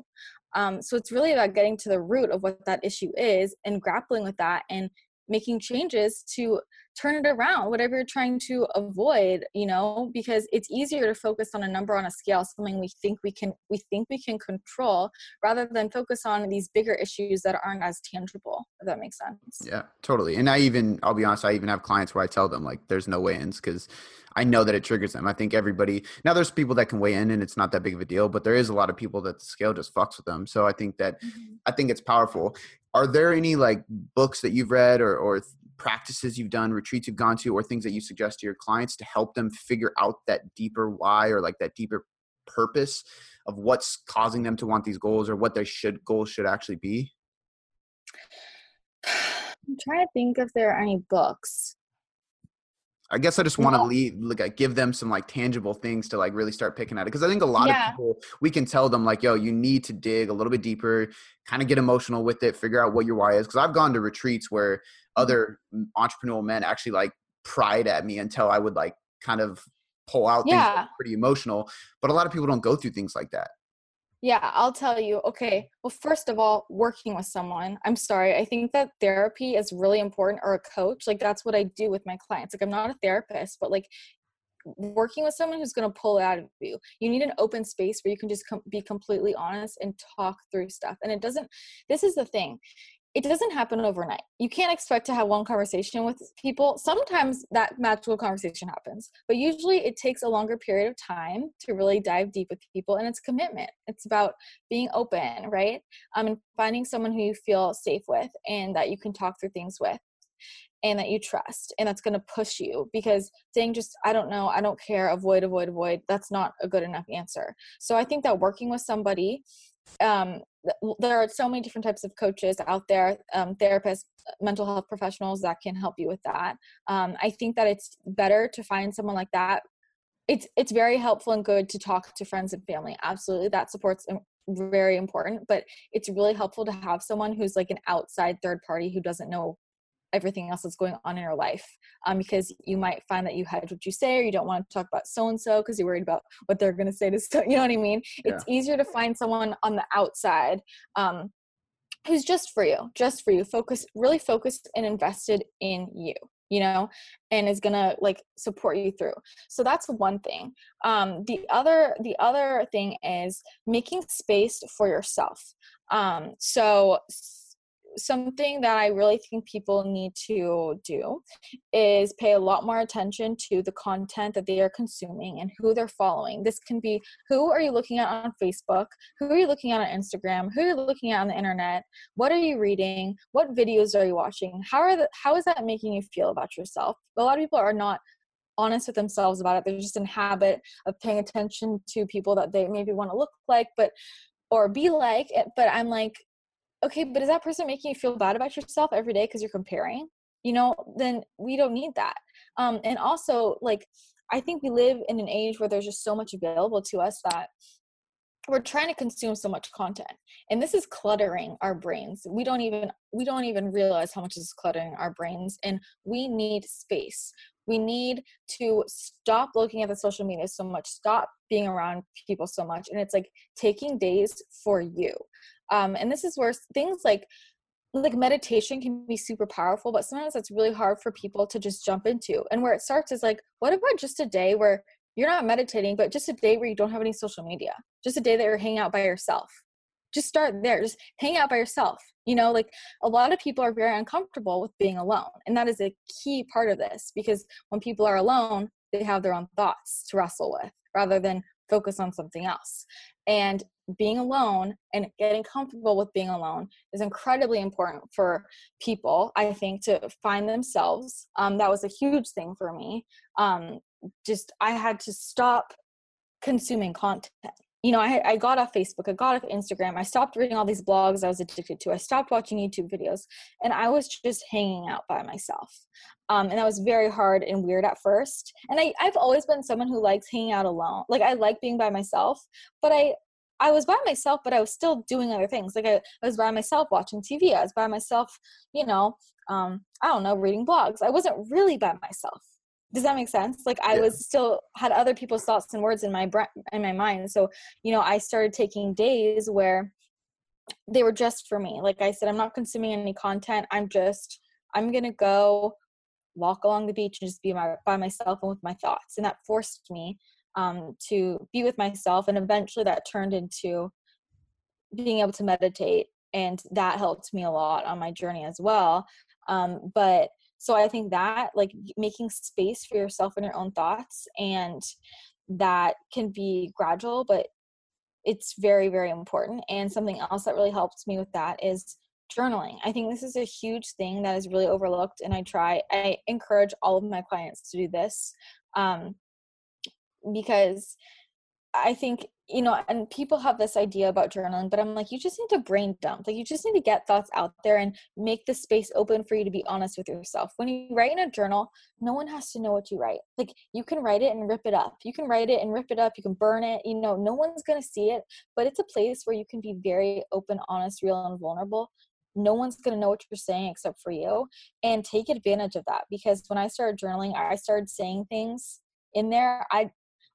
Speaker 2: Um, so it's really about getting to the root of what that issue is and grappling with that and making changes to turn it around whatever you're trying to avoid you know because it's easier to focus on a number on a scale something we think we can we think we can control rather than focus on these bigger issues that aren't as tangible if that makes sense
Speaker 1: yeah totally and i even i'll be honest i even have clients where i tell them like there's no weigh-ins because I know that it triggers them. I think everybody now there's people that can weigh in and it's not that big of a deal, but there is a lot of people that the scale just fucks with them. So I think that mm-hmm. I think it's powerful. Are there any like books that you've read or or practices you've done, retreats you've gone to, or things that you suggest to your clients to help them figure out that deeper why or like that deeper purpose of what's causing them to want these goals or what their should goals should actually be?
Speaker 2: I'm trying to think if there are any books.
Speaker 1: I guess I just want to leave, like, give them some like tangible things to like really start picking at it because I think a lot
Speaker 2: Yeah.
Speaker 1: of people we can tell them like, yo, you need to dig a little bit deeper, kind of get emotional with it, figure out what your why is. Because I've gone to retreats where
Speaker 2: Mm-hmm.
Speaker 1: other entrepreneurial men actually like pried at me until I would like kind of pull out things that
Speaker 2: Yeah.
Speaker 1: were pretty emotional. But a lot of people don't go through things like that.
Speaker 2: Yeah, I'll tell you. Okay. Well, first of all, working with someone. I'm sorry. I think that therapy is really important or a coach. Like that's what I do with my clients. Like I'm not a therapist, but like working with someone who's going to pull it out of you. You need an open space where you can just com- be completely honest and talk through stuff. And it doesn't this is the thing. It doesn't happen overnight. You can't expect to have one conversation with people. Sometimes that magical conversation happens, but usually it takes a longer period of time to really dive deep with people and it's commitment. It's about being open, right? Um, and finding someone who you feel safe with and that you can talk through things with and that you trust and that's going to push you because saying just i don't know i don't care avoid avoid avoid that's not a good enough answer so i think that working with somebody um, there are so many different types of coaches out there um, therapists mental health professionals that can help you with that. Um, i think that it's better to find someone like that. It's it's very helpful and good to talk to friends and family absolutely that supports very important but it's really helpful to have someone who's like an outside third party who doesn't know everything else that's going on in your life um, because you might find that you hedge what you say or you don't want to talk about so and so because you're worried about what they're going to say to so [LAUGHS] you know what i mean? It's easier to find someone on the outside um, who's just for you just for you focus really focused and invested in you you know and is gonna like support you through. So that's one thing. Um the other the other thing is making space for yourself. Um so something that i really think people need to do is pay a lot more attention to the content that they are consuming and who they're following. This can be who are you looking at on facebook? Who are you looking at on instagram? Who are you looking at on the internet? What are you reading? What videos are you watching? How are the, how is that making you feel about yourself? A lot of people are not honest with themselves about it. They're just in habit of paying attention to people that they maybe want to look like but or be like eh, but i'm like okay but is that person making you feel bad about yourself every day because you're comparing? You know then we don't need that. Um and also like i think we live in an age where there's just so much available to us that we're trying to consume so much content and this is cluttering our brains. We don't even we don't even realize how much is cluttering our brains and we need space we need to stop looking at the social media so much stop being around people so much and it's like taking days for you. Um, and this is where things like like meditation can be super powerful but sometimes it's really hard for people to just jump into. And where it starts is like what about just a day where you're not meditating but just a day where you don't have any social media? Just a day that you're hanging out by yourself just start there just hang out by yourself you know like a lot of people are very uncomfortable with being alone and that is a key part of this because when people are alone they have their own thoughts to wrestle with rather than focus on something else. And being alone and getting comfortable with being alone is incredibly important for people i think to find themselves. Um, that was a huge thing for me. Um, just i had to stop consuming content you know I, I got off facebook i got off instagram i stopped reading all these blogs i was addicted to i stopped watching youtube videos and i was just hanging out by myself um, and that was very hard and weird at first and I, i've always been someone who likes hanging out alone like i like being by myself but i I was by myself, but I was still doing other things. Like I, I was by myself watching TV. I was by myself, you know, um, I don't know, reading blogs. I wasn't really by myself. Does that make sense? Like I
Speaker 1: Yeah.
Speaker 2: was still had other people's thoughts and words in my brain, in my mind. So you know, I started taking days where they were just for me. Like I said, I'm not consuming any content. I'm just I'm gonna go walk along the beach and just be my, by myself and with my thoughts. And that forced me um, to be with myself. And eventually that turned into being able to meditate. And that helped me a lot on my journey as well. Um, but so I think that like making space for yourself and your own thoughts and that can be gradual, but it's very, very important. And something else that really helped me with that is journaling. I think this is a huge thing that is really overlooked. And I try, I encourage all of my clients to do this um, because I think you know, and people have this idea about journaling, but I'm like, you just need to brain dump. Like, you just need to get thoughts out there and make the space open for you to be honest with yourself. When you write in a journal, no one has to know what you write. Like, you can write it and rip it up. You can write it and rip it up. You can burn it. You know, no one's going to see it, but it's a place where you can be very open, honest, real, and vulnerable. No one's going to know what you're saying except for you. And take advantage of that because when I started journaling, I started saying things in there I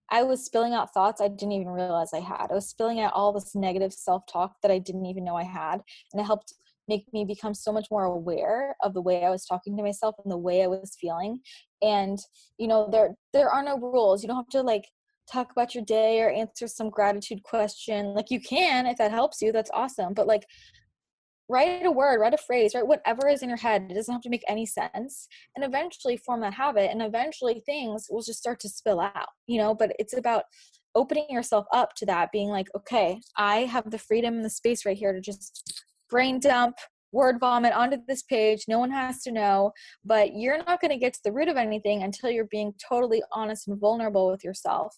Speaker 2: I was spilling out thoughts I didn't even realize I had. I was spilling out all this negative self talk that I didn't even know I had. And it helped make me become so much more aware of the way I was talking to myself and the way I was feeling. And, you know, there there are no rules. You don't have to like talk about your day or answer some gratitude question. Like you can if that helps you, that's awesome. But like write a word, write a phrase, write whatever is in your head. It doesn't have to make any sense. And eventually form that habit. And eventually things will just start to spill out, you know, but it's about opening yourself up to that, being like, okay, I have the freedom and the space right here to just brain dump, word vomit onto this page. No one has to know, but you're not going to get to the root of anything until you're being totally honest and vulnerable with yourself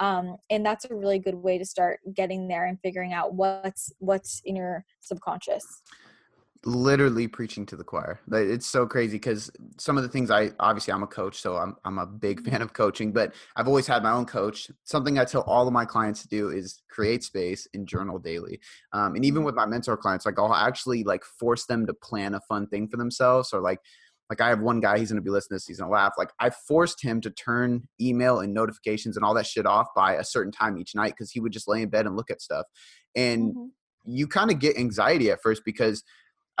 Speaker 2: um, and that's a really good way to start getting there and figuring out what's what's in your subconscious.
Speaker 1: Literally preaching to the choir. It's so crazy because some of the things i obviously i'm a coach so i'm, I'm a big fan of coaching but i've always had my own coach. Something i tell all of my clients to do is create space and journal daily. Um, and even mm-hmm. with my mentor clients like i'll actually like force them to plan a fun thing for themselves or like like I have one guy, he's gonna be listening to this, he's gonna laugh. Like I forced him to turn email and notifications and all that shit off by a certain time each night because he would just lay in bed and look at stuff. And mm-hmm. you kind of get anxiety at first because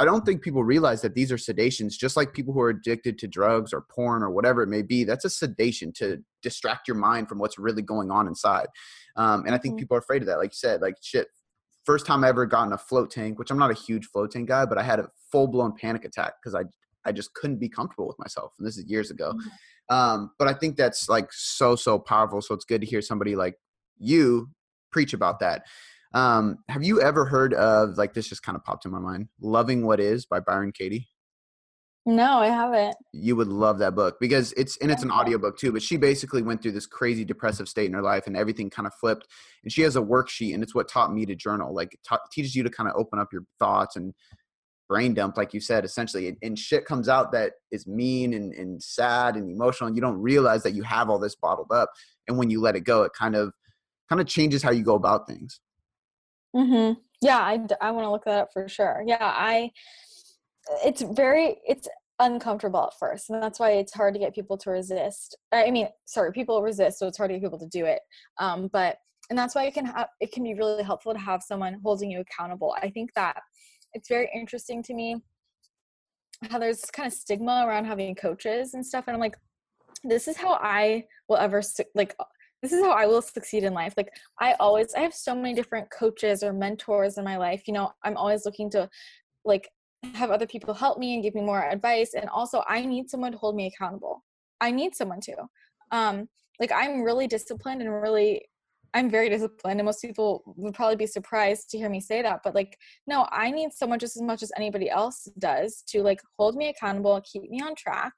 Speaker 1: I don't think people realize that these are sedations, just like people who are addicted to drugs or porn or whatever it may be. That's a sedation to distract your mind from what's really going on inside. Um, and I think mm-hmm. people are afraid of that. Like you said, like shit. First time I ever got in a float tank, which I'm not a huge float tank guy, but I had a full blown panic attack because I I just couldn't be comfortable with myself. And this is years ago. Mm-hmm. Um, but I think that's like so, so powerful. So it's good to hear somebody like you preach about that. Um, have you ever heard of like this just kind of popped in my mind, Loving What Is by Byron Katie?
Speaker 2: No, I haven't.
Speaker 1: You would love that book because it's and it's an audiobook too, but she basically went through this crazy depressive state in her life and everything kind of flipped. And she has a worksheet and it's what taught me to journal. Like teaches you to kind of open up your thoughts and brain dump, like you said, essentially, and shit comes out that is mean and, and sad and emotional, and you don't realize that you have all this bottled up. And when you let it go, it kind of kind of changes how you go about things.
Speaker 2: Hmm. Yeah, I I want to look that up for sure. Yeah, I. It's very it's uncomfortable at first, and that's why it's hard to get people to resist. I mean, sorry, people resist, so it's hard to get people to do it. Um, but and that's why it can have it can be really helpful to have someone holding you accountable. I think that it's very interesting to me how there's kind of stigma around having coaches and stuff and i'm like this is how i will ever like this is how i will succeed in life. Like i always i have so many different coaches or mentors in my life you know i'm always looking to like have other people help me and give me more advice and also i need someone to hold me accountable. I need someone to. Um like i'm really disciplined and really I'm very disciplined, and most people would probably be surprised to hear me say that. But like, no, I need someone just as much as anybody else does to like hold me accountable, and keep me on track,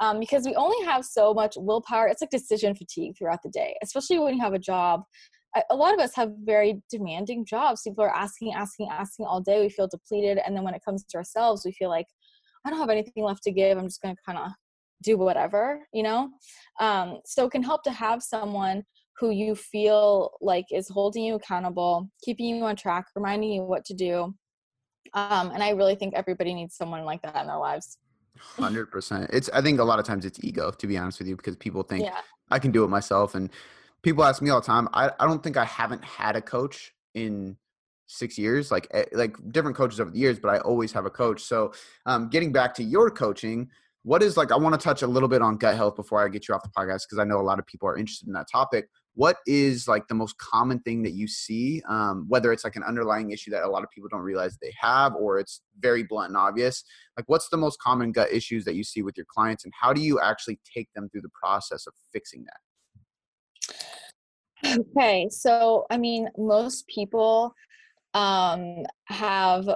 Speaker 2: um, because we only have so much willpower. It's like decision fatigue throughout the day, especially when you have a job. A lot of us have very demanding jobs. People are asking, asking, asking all day. We feel depleted, and then when it comes to ourselves, we feel like I don't have anything left to give. I'm just going to kind of do whatever, you know? Um, so it can help to have someone who you feel like is holding you accountable, keeping you on track, reminding you what to do. Um, and I really think everybody needs someone like that in their lives.
Speaker 1: Hundred percent. It's. I think a lot of times it's ego, to be honest with you, because people think yeah. I can do it myself, and people ask me all the time. I, I don't think I haven't had a coach in six years, like eh, like different coaches over the years, but I always have a coach. So, um, getting back to your coaching, what is like? I want to touch a little bit on gut health before I get you off the podcast because I know a lot of people are interested in that topic what is like the most common thing that you see um, whether it's like an underlying issue that a lot of people don't realize they have or it's very blunt and obvious like what's the most common gut issues that you see with your clients and how do you actually take them through the process of fixing
Speaker 2: that? Okay so i mean most people um, have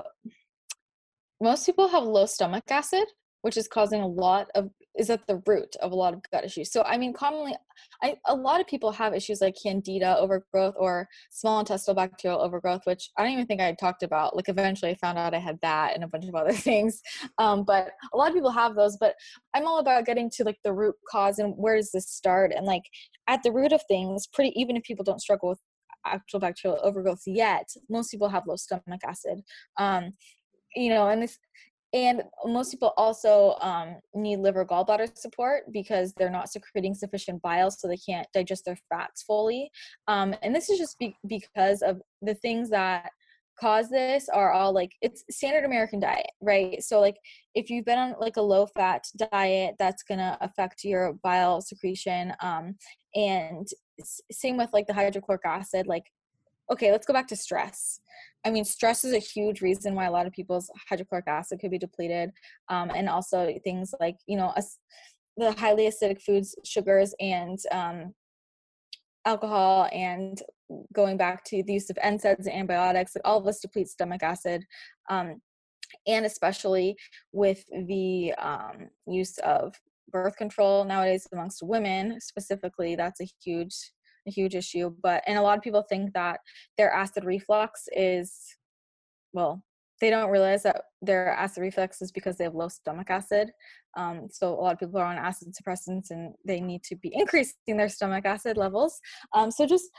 Speaker 2: most people have low stomach acid which is causing a lot of is at the root of a lot of gut issues. So I mean, commonly, I, a lot of people have issues like candida overgrowth or small intestinal bacterial overgrowth, which I don't even think I talked about. Like eventually, I found out I had that and a bunch of other [LAUGHS] things. Um, but a lot of people have those. But I'm all about getting to like the root cause and where does this start? And like at the root of things, pretty even if people don't struggle with actual bacterial overgrowth yet, most people have low stomach acid. Um, you know, and this and most people also um, need liver gallbladder support because they're not secreting sufficient bile so they can't digest their fats fully. Um, and this is just be- because of the things that cause this are all like it's standard american diet right? So like if you've been on like a low fat diet that's gonna affect your bile secretion um, and same with like the hydrochloric acid like okay let's go back to stress I mean, stress is a huge reason why a lot of people's hydrochloric acid could be depleted, um, and also things like you know the highly acidic foods, sugars, and um, alcohol, and going back to the use of NSAIDs and antibiotics. Like all of this depletes stomach acid, um, and especially with the um, use of birth control nowadays amongst women specifically, that's a huge a huge issue. But and a lot of people think that their acid reflux is well, they don't realize that their acid reflux is because they have low stomach acid. Um, so a lot of people are on acid suppressants and they need to be increasing their stomach acid levels. Um, so just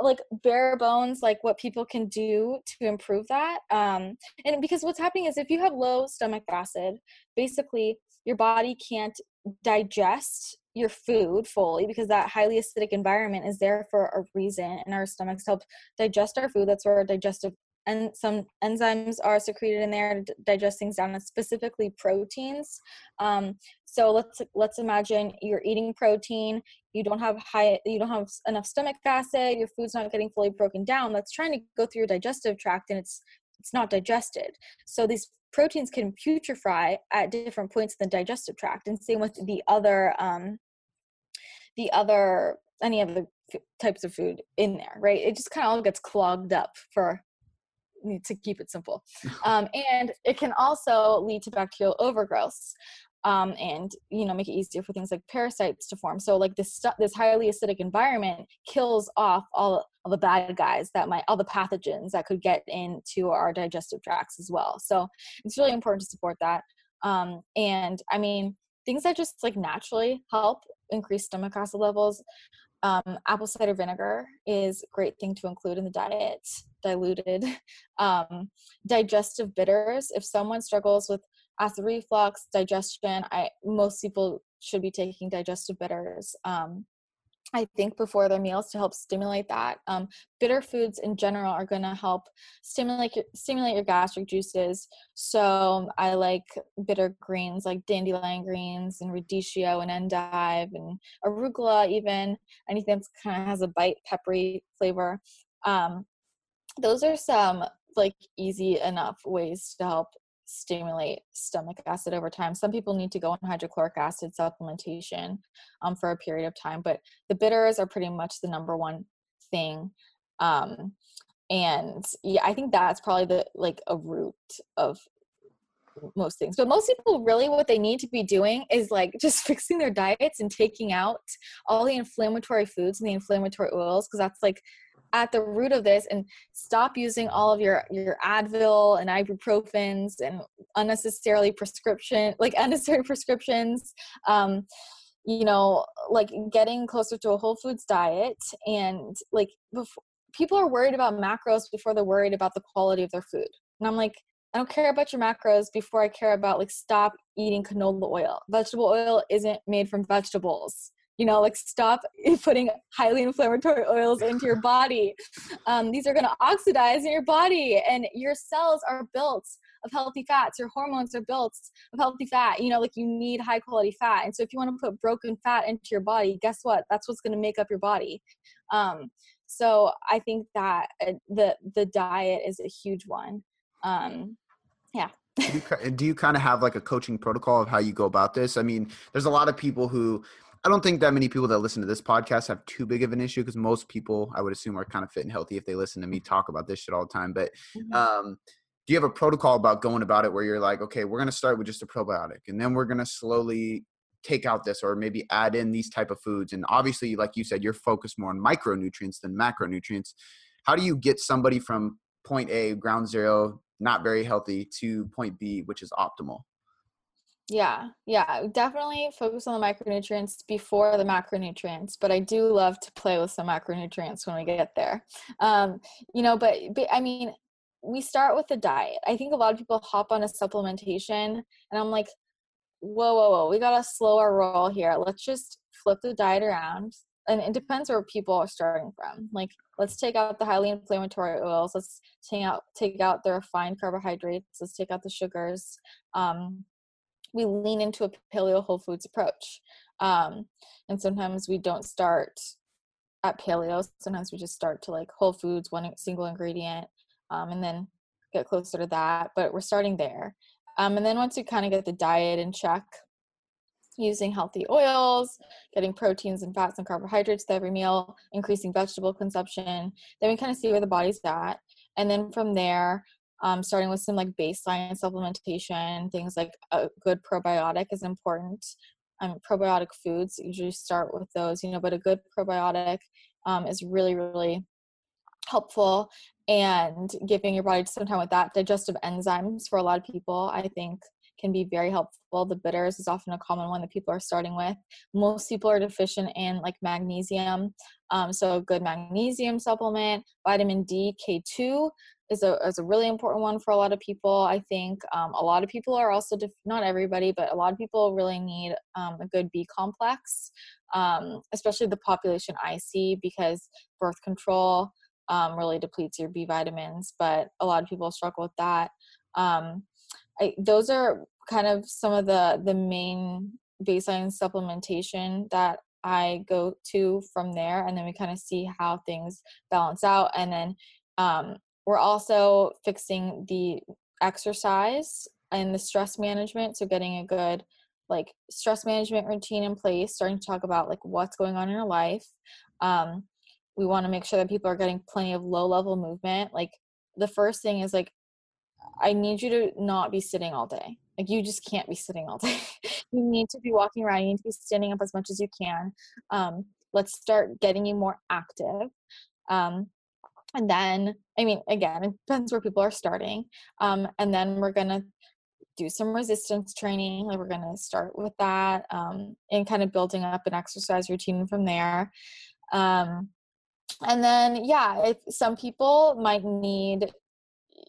Speaker 2: like bare bones, like what people can do to improve that. Um, and because what's happening is if you have low stomach acid, basically your body can't digest your food fully because that highly acidic environment is there for a reason and our stomachs help digest our food. That's where our digestive and some enzymes are secreted in there to digest things down specifically proteins. Um, so let's let's imagine you're eating protein you don't have high you don't have enough stomach acid your food's not getting fully broken down. That's trying to go through your digestive tract and it's it's not digested. So these proteins can putrefy at different points in the digestive tract and same with the other um, the other any of the types of food in there right? It just kind of all gets clogged up for to keep it simple. [LAUGHS] Um, and it can also lead to bacterial overgrowth um, and you know make it easier for things like parasites to form. So like this stuff this highly acidic environment kills off all, all the bad guys that might all the pathogens that could get into our digestive tracts as well so it's really important to support that um, and i mean things that just like naturally help increase stomach acid levels. Um, apple cider vinegar is a great thing to include in the diet, diluted. [LAUGHS] Um, digestive bitters. If someone struggles with acid reflux, digestion, I most people should be taking digestive bitters. Um, I think before their meals to help stimulate that. Um, bitter foods in general are going to help stimulate your, stimulate your gastric juices. So I like bitter greens like dandelion greens and radicchio and endive and arugula, even anything that kind of has a bite peppery flavor. Um, those are some like easy enough ways to help stimulate stomach acid over time. Some people need to go on hydrochloric acid supplementation um, for a period of time, but the bitters are pretty much the number one thing. Um, and yeah, I think that's probably the like a root of most things. But most people really what they need to be doing is like [LAUGHS] just fixing their diets and taking out all the inflammatory foods and the inflammatory oils because that's like at the root of this and stop using all of your your advil and ibuprofens and unnecessarily prescription like [LAUGHS] unnecessary prescriptions um you know like getting closer to a whole foods diet and like before, people are worried about macros before they're worried about the quality of their food. And i'm like i don't care about your macros before i care about like stop eating canola oil. Vegetable oil isn't made from vegetables you know like stop [LAUGHS] putting highly inflammatory oils into your body. Um, these are going to oxidize in your body and your cells are built of healthy fats. Your hormones are built of healthy fat. You know like you need high quality fat. And so if you want to put broken fat into your body guess what? That's what's going to make up your body. Um, so i think that uh, the the diet is a huge one. Um, yeah.
Speaker 1: Do you, do you kind of have like a coaching protocol of how you go about this? I mean there's a lot of people who I don't think that many people that listen to this podcast have too big of an issue because most people, I would assume, are kind of fit and healthy if they listen to me talk about this shit all the time. But mm-hmm. um, do you have a protocol about going about it where you're like, okay, we're going to start with just a probiotic and then we're going to slowly take out this or maybe add in these type of foods and obviously like you said you're focused more on micronutrients than macronutrients how do you get somebody from point a ground zero not very healthy to point b which is optimal
Speaker 2: yeah, yeah, definitely focus on the micronutrients before the macronutrients, but I do love to play with some macronutrients when we get there. Um, you know, but, but I mean, we start with the diet. I think a lot of people hop on a supplementation, and I'm like, whoa, whoa, whoa, we gotta slow our roll here. Let's just flip the diet around. And it depends where people are starting from. Like, let's take out the highly inflammatory oils. Let's take out take out the refined carbohydrates. Let's take out the sugars. Um, we lean into a paleo whole foods approach. Um, and sometimes we don't start at paleo. Sometimes we just start to like whole foods, one single ingredient, um, and then get closer to that. But we're starting there. Um, and then once you kind of get the diet in check, using healthy oils, getting proteins and fats and carbohydrates to every meal, increasing vegetable consumption, then we kind of see where the body's at. And then from there, um, starting with some like baseline supplementation, things like a good probiotic is important. Um, probiotic foods usually start with those, you know, but a good probiotic um, is really, really helpful. And giving your body some time with that, digestive enzymes for a lot of people, I think can be very helpful. The bitters is often a common one that people are starting with. Most people are deficient in like magnesium, um, so a good magnesium supplement, vitamin D, K2 is a, is a really important one for a lot of people. I think um, a lot of people are also, def- not everybody, but a lot of people really need um, a good B complex, um, especially the population I see because birth control um, really depletes your B vitamins, but a lot of people struggle with that. Um, I, those are kind of some of the, the main baseline supplementation that I go to from there, and then we kind of see how things balance out. And then um, we're also fixing the exercise and the stress management. So getting a good like stress management routine in place, starting to talk about like what's going on in your life. Um, we want to make sure that people are getting plenty of low level movement. Like the first thing is like I need you to not be sitting all day. Like you just can't be sitting all [LAUGHS] day. you need to be walking around. You need to be standing up as much as you can. Um, let's start getting you more active. Um, and then i mean again it depends where people are starting um, and then we're gonna do some resistance training like we're gonna start with that um, and kind of building up an exercise routine from there um, and then yeah if some people might need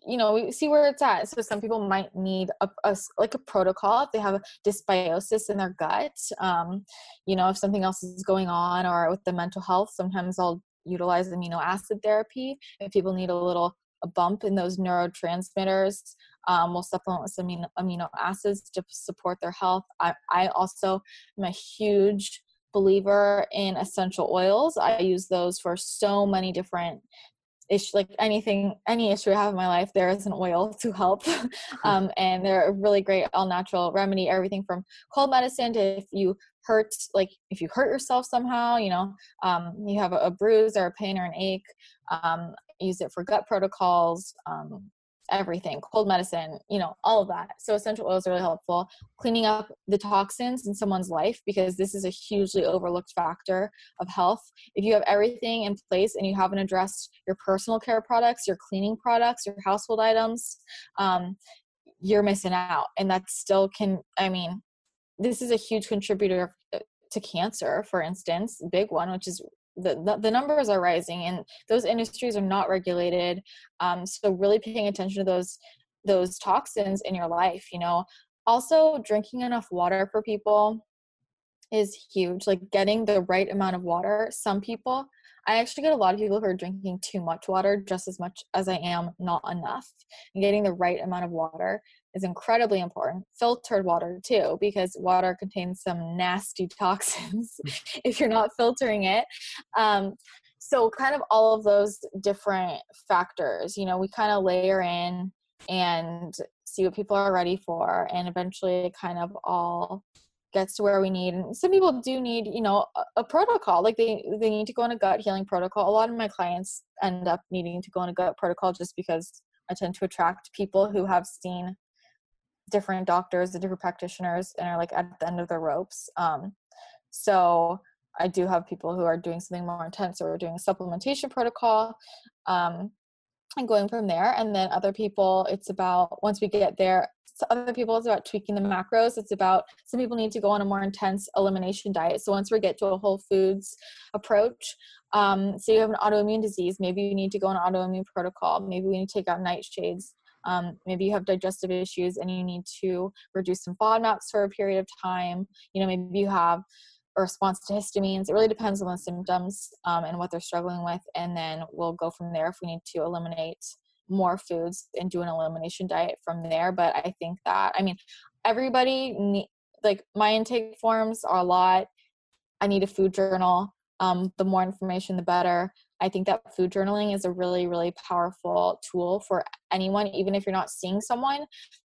Speaker 2: you know we see where it's at. So some people might need a, a, like a protocol if they have dysbiosis in their gut um, you know if something else is going on or with the mental health sometimes i'll utilize amino acid therapy. If people need a little a bump in those neurotransmitters, um, we'll supplement with some amino, amino acids to support their health. I, I also am a huge believer in essential oils. I use those for so many different issue like anything any issue i have in my life there is an oil to help [LAUGHS] [LAUGHS] um, and they're a really great all natural remedy everything from cold medicine to if you hurt like if you hurt yourself somehow you know um, you have a, a, bruise or a pain or an ache um, use it for gut protocols um, everything cold medicine you know all of that. So essential oils are really helpful. Cleaning up the toxins in someone's life because this is a hugely overlooked factor of health. If you have everything in place and you haven't addressed your personal care products your cleaning products your household items um, you're missing out and that still can i mean this is a huge contributor uh, to cancer for instance big one which is the, the, the numbers are rising and those industries are not regulated um, so really paying attention to those those toxins in your life you know also drinking enough water for people is huge like getting the right amount of water some people I actually get a lot of people who are drinking too much water just as much as I am not enough. And getting the right amount of water is incredibly important. Filtered water too, because water contains some nasty [LAUGHS] toxins if you're not filtering it. Um, so, kind of all of those different factors, you know, we kind of layer in and see what people are ready for, and eventually it kind of all gets to where we need and some people do need you know a, a, protocol like they they need to go on a gut healing protocol a lot of my clients end up needing to go on a gut protocol just because i tend to attract people who have seen different doctors, the different practitioners, and are like at the end of their ropes. Um, so I do have people who are doing something more intense or doing a supplementation protocol. Um, and going from there and then other people it's about once we get there other people it's about tweaking the macros it's about some people need to go on a more intense elimination diet so once we get to a whole foods approach um, so you have an autoimmune disease maybe you need to go on an autoimmune protocol maybe we need to take out nightshades um, maybe you have digestive issues and you need to reduce some FODMAPs for a period of time you know maybe you have a response to histamines. It really depends on the symptoms um, and what they're struggling with, and then we'll go from there if we need to eliminate more foods and do an elimination diet from there. But I think that I mean everybody need, like my intake forms are a lot. I need a food journal. Um, the more information, the better. I think that food journaling is a really, really powerful tool for anyone, even if you're not seeing someone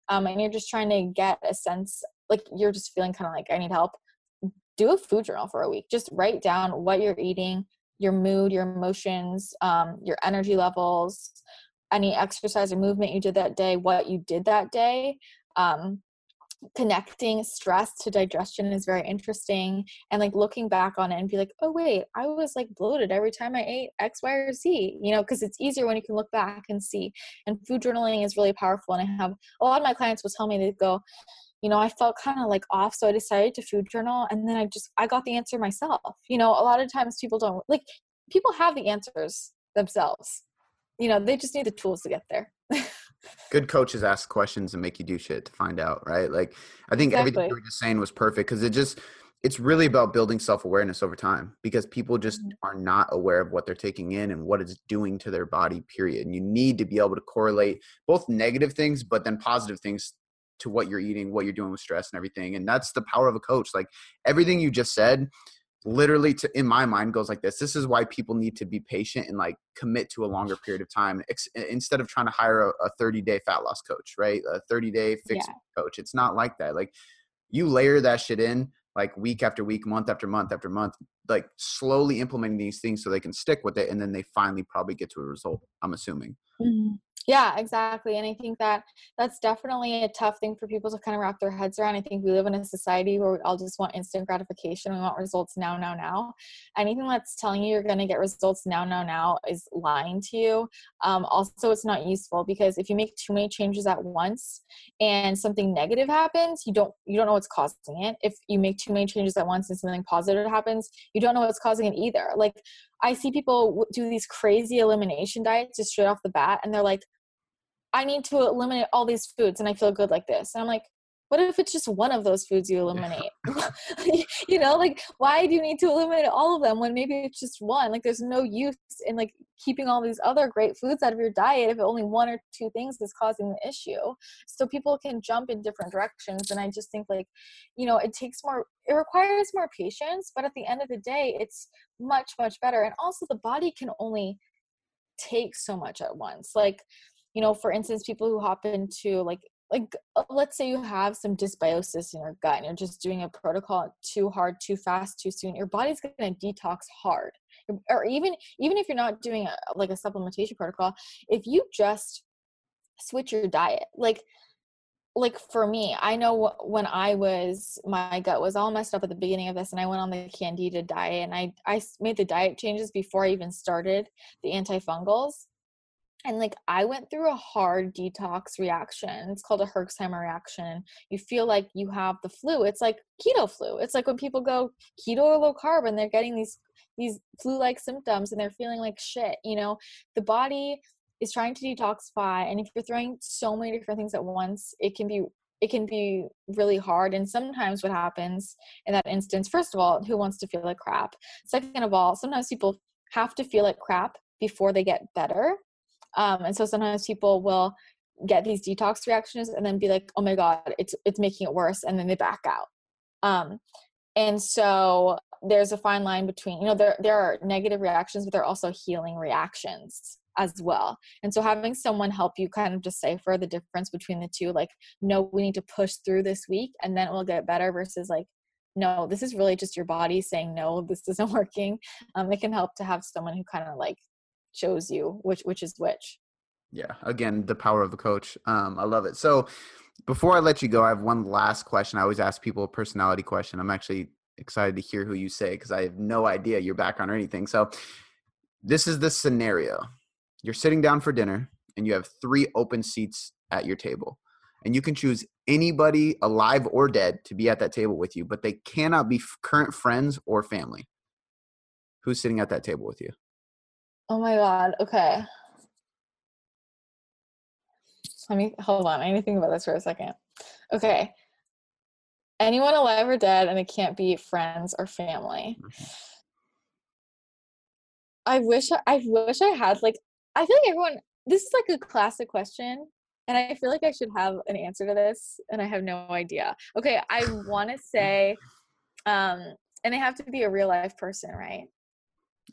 Speaker 2: um, and you're just trying to get a sense, like you're just feeling kind of like, I need help do a food journal for a week. Just write down what you're eating, your mood, your emotions, um, your energy levels, any exercise or movement you did that day, what you did that day. Um, connecting stress to digestion is very interesting and like looking back on it and be like oh wait i was like bloated every time i ate x y or z you know because it's easier when you can look back and see and food journaling is really powerful and i have a lot of my clients will tell me they go you know, I felt kind of like off. So I decided to food journal and then I just, I got the answer myself. You know, a lot of times people don't, like, people have the answers themselves. You know, they just need the tools to get there. [LAUGHS]
Speaker 1: Good coaches ask questions and make you do shit to find out, right? Like, I think exactly. everything you were just saying was perfect because it just, it's really about building self awareness over time because people just mm-hmm. are not aware of what they're taking in and what it's doing to their body, period. And you need to be able to correlate both negative things, but then positive things to what you're eating, what you're doing with stress and everything. And that's the power of a coach. Like everything you just said, literally to in my mind goes like this this is why people need to be patient and like commit to a longer period of time ex- instead of trying to hire a, a 30 day fat loss coach right a 30 day fixed yeah. coach it's not like that like you layer that shit in like week after week month after month after month like slowly implementing these things so they can stick with it and then they finally probably get to a result i'm assuming
Speaker 2: mm-hmm. Yeah, exactly. And I think that that's definitely a tough thing for people to kind of wrap their heads around. I think we live in a society where we all just want instant gratification. We want results now, now, now. Anything that's telling you you're going to get results now, now, now is lying to you. Um, also, it's not useful because if you make too many changes at once and something negative happens, you don't you don't know what's causing it. If you make too many changes at once and something positive happens, you don't know what's causing it either. Like I see people do these crazy elimination diets just straight off the bat, and they're like, I need to eliminate all these foods and I feel good like this. And I'm like, what if it's just one of those foods you eliminate? [LAUGHS] [LAUGHS] you know, like why do you need to eliminate all of them when maybe it's just one? Like there's no use in like keeping all these other great foods out of your diet if only one or two things is causing the issue. So people can jump in different directions and I just think like, you know, it takes more it requires more patience, but at the end of the day, it's much much better and also the body can only take so much at once. Like you know for instance people who hop into like like uh, let's say you have some dysbiosis in your gut and you're just doing a protocol too hard too fast too soon your body's going to detox hard. Or even even if you're not doing a, like a supplementation protocol if you just switch your diet like like for me i know when i was my gut was all messed up at the beginning of this and i went on the candida diet and i i made the diet changes before i even started the antifungals and like I went through a hard detox reaction. It's called a Herxheimer reaction. You feel like you have the flu. It's like keto flu. It's like when people go keto or low carb and they're getting these these flu-like symptoms and they're feeling like shit. You know, the body is trying to detoxify, and if you're throwing so many different things at once, it can be it can be really hard. And sometimes what happens in that instance, first of all, who wants to feel like crap? Second of all, sometimes people have to feel like crap before they get better um, and so sometimes people will get these detox reactions and then be like, oh my God, it's it's making it worse, and then they back out. Um, and so there's a fine line between, you know, there there are negative reactions, but there are also healing reactions as well. And so having someone help you kind of decipher the difference between the two, like, no, we need to push through this week and then it will get better versus like, no, this is really just your body saying no, this isn't [LAUGHS] working. Um, it can help to have someone who kind of like shows you which which is which
Speaker 1: yeah again the power of a coach um i love it so before I let you go, I have one last question. I always ask people a personality question. I'm actually excited to hear who you say because I have no idea your background or anything. So, this is the scenario you're sitting down for dinner and you have three open seats at your table. And you can choose anybody alive or dead to be at that table with you, but they cannot be current friends or family. Who's sitting at that table with you?
Speaker 2: Oh my God. Okay. Let me hold on. I need to think about this for a second. Okay. Anyone alive or dead, and it can't be friends or family. Mm-hmm. I wish I wish I had like I feel like everyone this is like a classic question and I feel like I should have an answer to this and I have no idea. Okay, I want to say um and they have to be a real life person, right?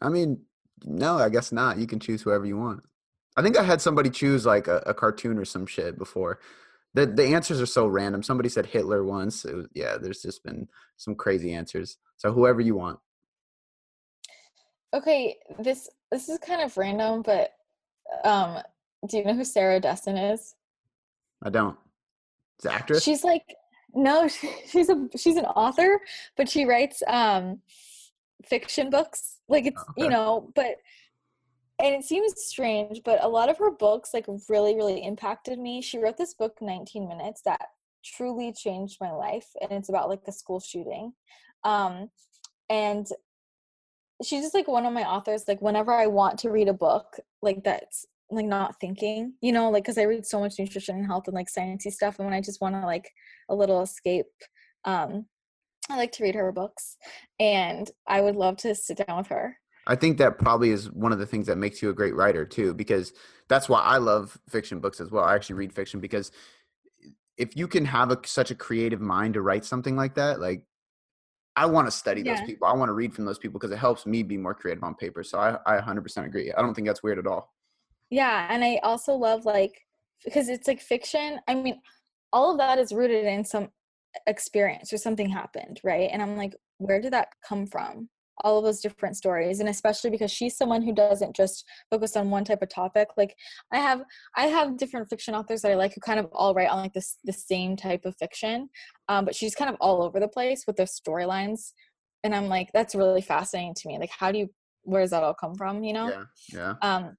Speaker 1: I mean, no, I guess not. You can choose whoever you want. I think I had somebody choose like a, a cartoon or some shit before. The the answers are so random. Somebody said Hitler once. Was, yeah, there's just been some crazy answers. So whoever you want.
Speaker 2: Okay, this this is kind of random, but um, do you know who Sarah Dessen is?
Speaker 1: I don't. The actress.
Speaker 2: She's like no, she, [LAUGHS] she's a she's an author, but she writes um fiction books. Like it's okay. you know, but and it seems strange, but a lot of her books like really, really impacted me. She wrote this book, 19 Minutes, that truly changed my life, and it's about like a school shooting. Um, and she's just like one of my authors. Like whenever I want to read a book, like that's like not thinking, you know, like because I read so much nutrition and health and like sciencey stuff, and when I just want to like a little escape, um, I like to read her books, and I would love to sit down with her
Speaker 1: I think that probably is one of the things that makes you a great writer too, because that's why I love fiction books as well. I actually read fiction because if you can have a, such a creative mind to write something like that, like I want to study yeah. those people. I want to read from those people because it helps me be more creative on paper. So I, I 100% agree. I don't think that's weird at all.
Speaker 2: Yeah, and I also love like because it's like fiction. I mean, all of that is rooted in some experience or something happened, right? And I'm like, where did that come from? all of those different stories and especially because she's someone who doesn't just focus on one type of topic like i have i have different fiction authors that i like who kind of all write on like this the same type of fiction um, but she's kind of all over the place with those storylines and i'm like that's really fascinating to me like how do you where does that all come from you know
Speaker 1: yeah yeah
Speaker 2: um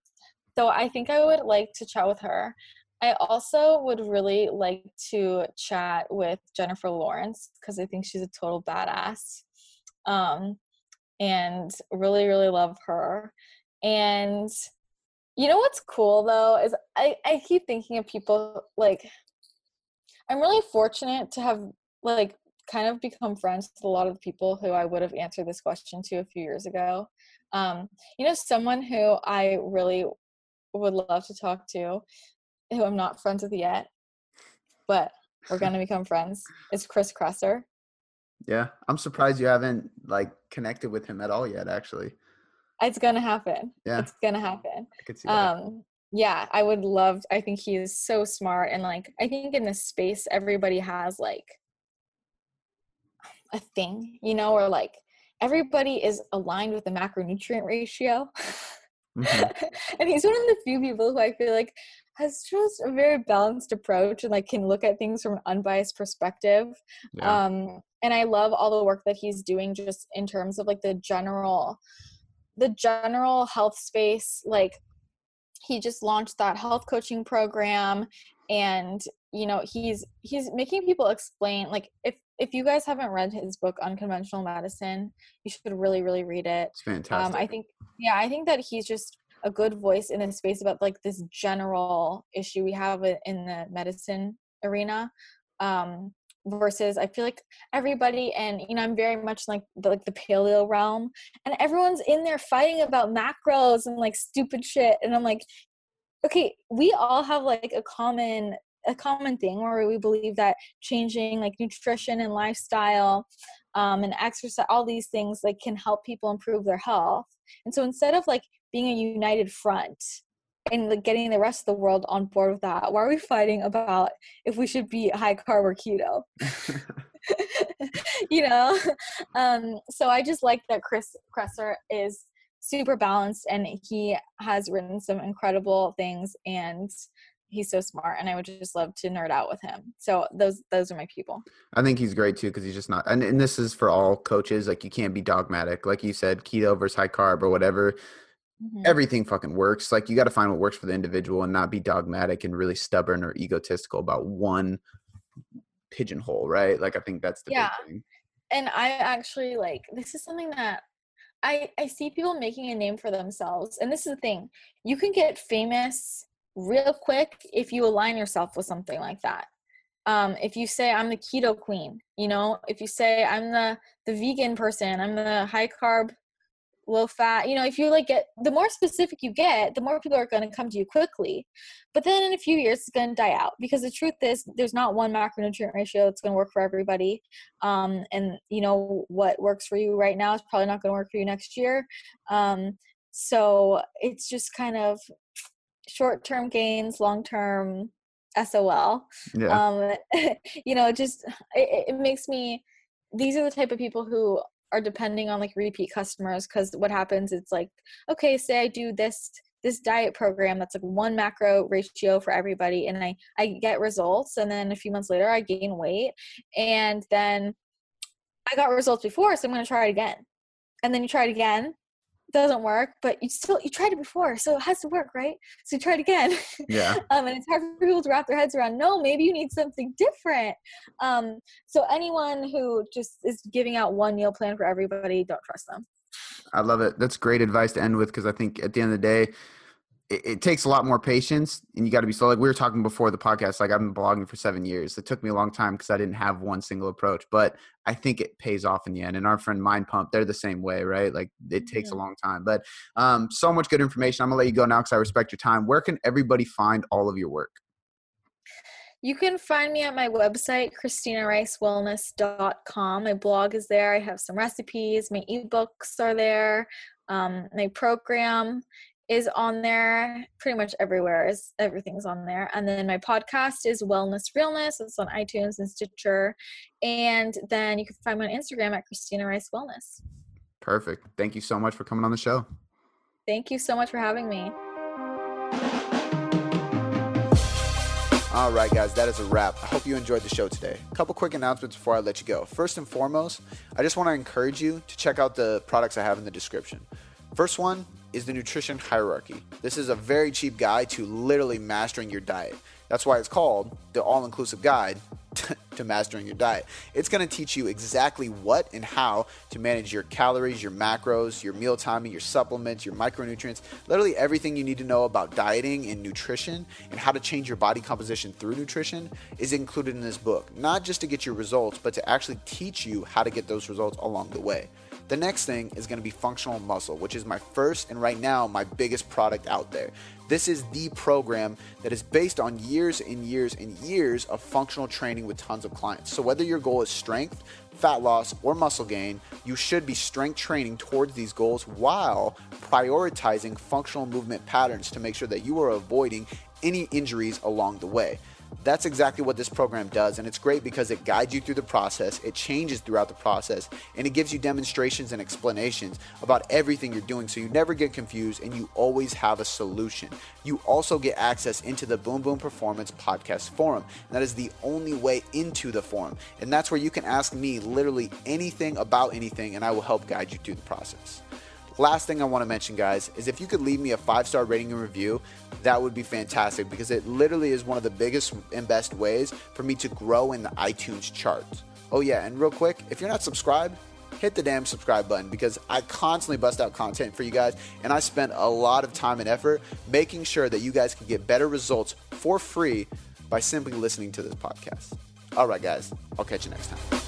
Speaker 2: so i think i would like to chat with her I also would really like to chat with Jennifer Lawrence because I think she's a total badass. Um, and really really love her and you know what's cool though is i i keep thinking of people like i'm really fortunate to have like kind of become friends with a lot of the people who i would have answered this question to a few years ago um you know someone who i really would love to talk to who i'm not friends with yet but we're [LAUGHS] to become friends It's chris kresser
Speaker 1: yeah, I'm surprised you haven't like connected with him at all yet. Actually,
Speaker 2: it's gonna happen.
Speaker 1: Yeah,
Speaker 2: it's gonna happen.
Speaker 1: I could see that.
Speaker 2: Um, yeah, I would love. I think he is so smart, and like I think in this space, everybody has like a thing, you know, or like everybody is aligned with the macronutrient ratio. Mm-hmm. [LAUGHS] and he's one of the few people who I feel like has just a very balanced approach and like can look at things from an unbiased perspective. Yeah. Um, and I love all the work that he's doing just in terms of like the general the general health space like he just launched that health coaching program and you know he's he's making people explain like if if you guys haven't read his book unconventional medicine you should really really read it
Speaker 1: it's fantastic
Speaker 2: um, i think yeah i think that he's just a good voice in a space about like this general issue we have in the medicine arena um versus I feel like everybody and you know I'm very much like the, like the paleo realm and everyone's in there fighting about macros and like stupid shit and I'm like okay we all have like a common a common thing where we believe that changing like nutrition and lifestyle um, and exercise all these things like can help people improve their health. And so instead of like being a united front and like getting the rest of the world on board with that. Why are we fighting about if we should be high carb or keto? [LAUGHS] [LAUGHS] you know, um, so I just like that Chris Kresser is super balanced and he has written some incredible things and he's so smart and I would just love to nerd out with him. So those those are my people.
Speaker 1: I think he's great too because he's just not and, and this is for all coaches. Like you can't be dogmatic. Like you said, keto versus high carb or whatever. Mm-hmm. Everything fucking works. Like you got to find what works for the individual and not be dogmatic and really stubborn or egotistical about one pigeonhole, right? Like I think that's the yeah. big thing.
Speaker 2: And I actually like this is something that I I see people making a name for themselves. And this is the thing. You can get famous real quick if you align yourself with something like that. Um, if you say I'm the keto queen, you know, if you say I'm the the vegan person, I'm the high carb low fat you know if you like get the more specific you get the more people are going to come to you quickly. But then in a few years it's going to die out because the truth is there's not one macronutrient ratio that's going to work for everybody. Um, and you know what works for you right now is probably not going to work for you next year. Um, so it's just kind of short-term gains long-term sol yeah. um, [LAUGHS] you know just it, it makes me these are the type of people who are depending on like repeat customers because what happens it's like okay say i do this this diet program that's like one macro ratio for everybody and i i get results and then a few months later i gain weight and then i got results before so i'm going to try it again. And then you try it again doesn't work, but you still you tried it before, so it has to work, right? So you try it again.
Speaker 1: Yeah. [LAUGHS]
Speaker 2: um, and it's hard for people to wrap their heads around. No, maybe you need something different. Um, so anyone who just is giving out one meal plan for everybody, don't trust them.
Speaker 1: I love it. That's great advice to end with because I think at the end of the day, it, it, takes a lot more patience and you got to be slow. Like we were talking before the podcast, like I've been blogging for seven years. It took me a long time because I didn't have one single approach, but I think it pays off in the end. And our friend Mind Pump, they're the same way, right? Like it takes a long time, but um, so much good information. I'm gonna let you go now because I respect your time. Where can everybody find all of your work?
Speaker 2: You can find me at my website, ChristinaRiceWellness.com. My blog is there. I have some recipes. My ebooks are there. Um, my program is on there pretty much everywhere is everything's on there and then my podcast is wellness realness it's on itunes and stitcher and then you can find me on instagram at christina rice wellness
Speaker 1: perfect thank you so much for coming on the show
Speaker 2: thank you so much for having me
Speaker 1: all right, guys, that is a wrap. I hope you enjoyed the show today. A couple quick announcements before I let you go. First and foremost, I just want to encourage you to check out the products I have in the description. First one is the nutrition hierarchy. This is a very cheap guide to literally mastering your diet. That's why it's called the all inclusive guide [LAUGHS] to mastering your diet. It's going to teach you exactly what and how to manage your calories, your macros, your meal timing, your supplements, your micronutrients, literally everything you need to know about dieting and nutrition and how to change your body composition through nutrition is included in this book. Not just to get your results, but to actually teach you how to get those results along the way. The next thing is to be functional muscle, which is my first and right now my biggest product out there. This is the program that is based on years and years and years of functional training with tons of clients. So, whether your goal is strength, fat loss, or muscle gain, you should be strength training towards these goals while prioritizing functional movement patterns to make sure that you are avoiding any injuries along the way. That's exactly what this program does, and it's great because it guides you through the process, it changes throughout the process, and it gives you demonstrations and explanations about everything you're doing so you never get confused and you always have a solution. You also get access into the Boom Boom Performance Podcast Forum, that is the only way into the forum, and that's where you can ask me literally anything about anything, and I will help guide you through the process. Last thing I want to mention, guys, is if you could leave me a five star rating and review, that would be fantastic because it literally is one of the biggest and best ways for me to grow in the iTunes charts. Oh, yeah, and real quick, if you're not subscribed, hit the damn subscribe button because I constantly bust out content for you guys and I spend a lot of time and effort making sure that you guys can get better results for free by simply listening to this podcast. All right, guys, I'll catch you next time.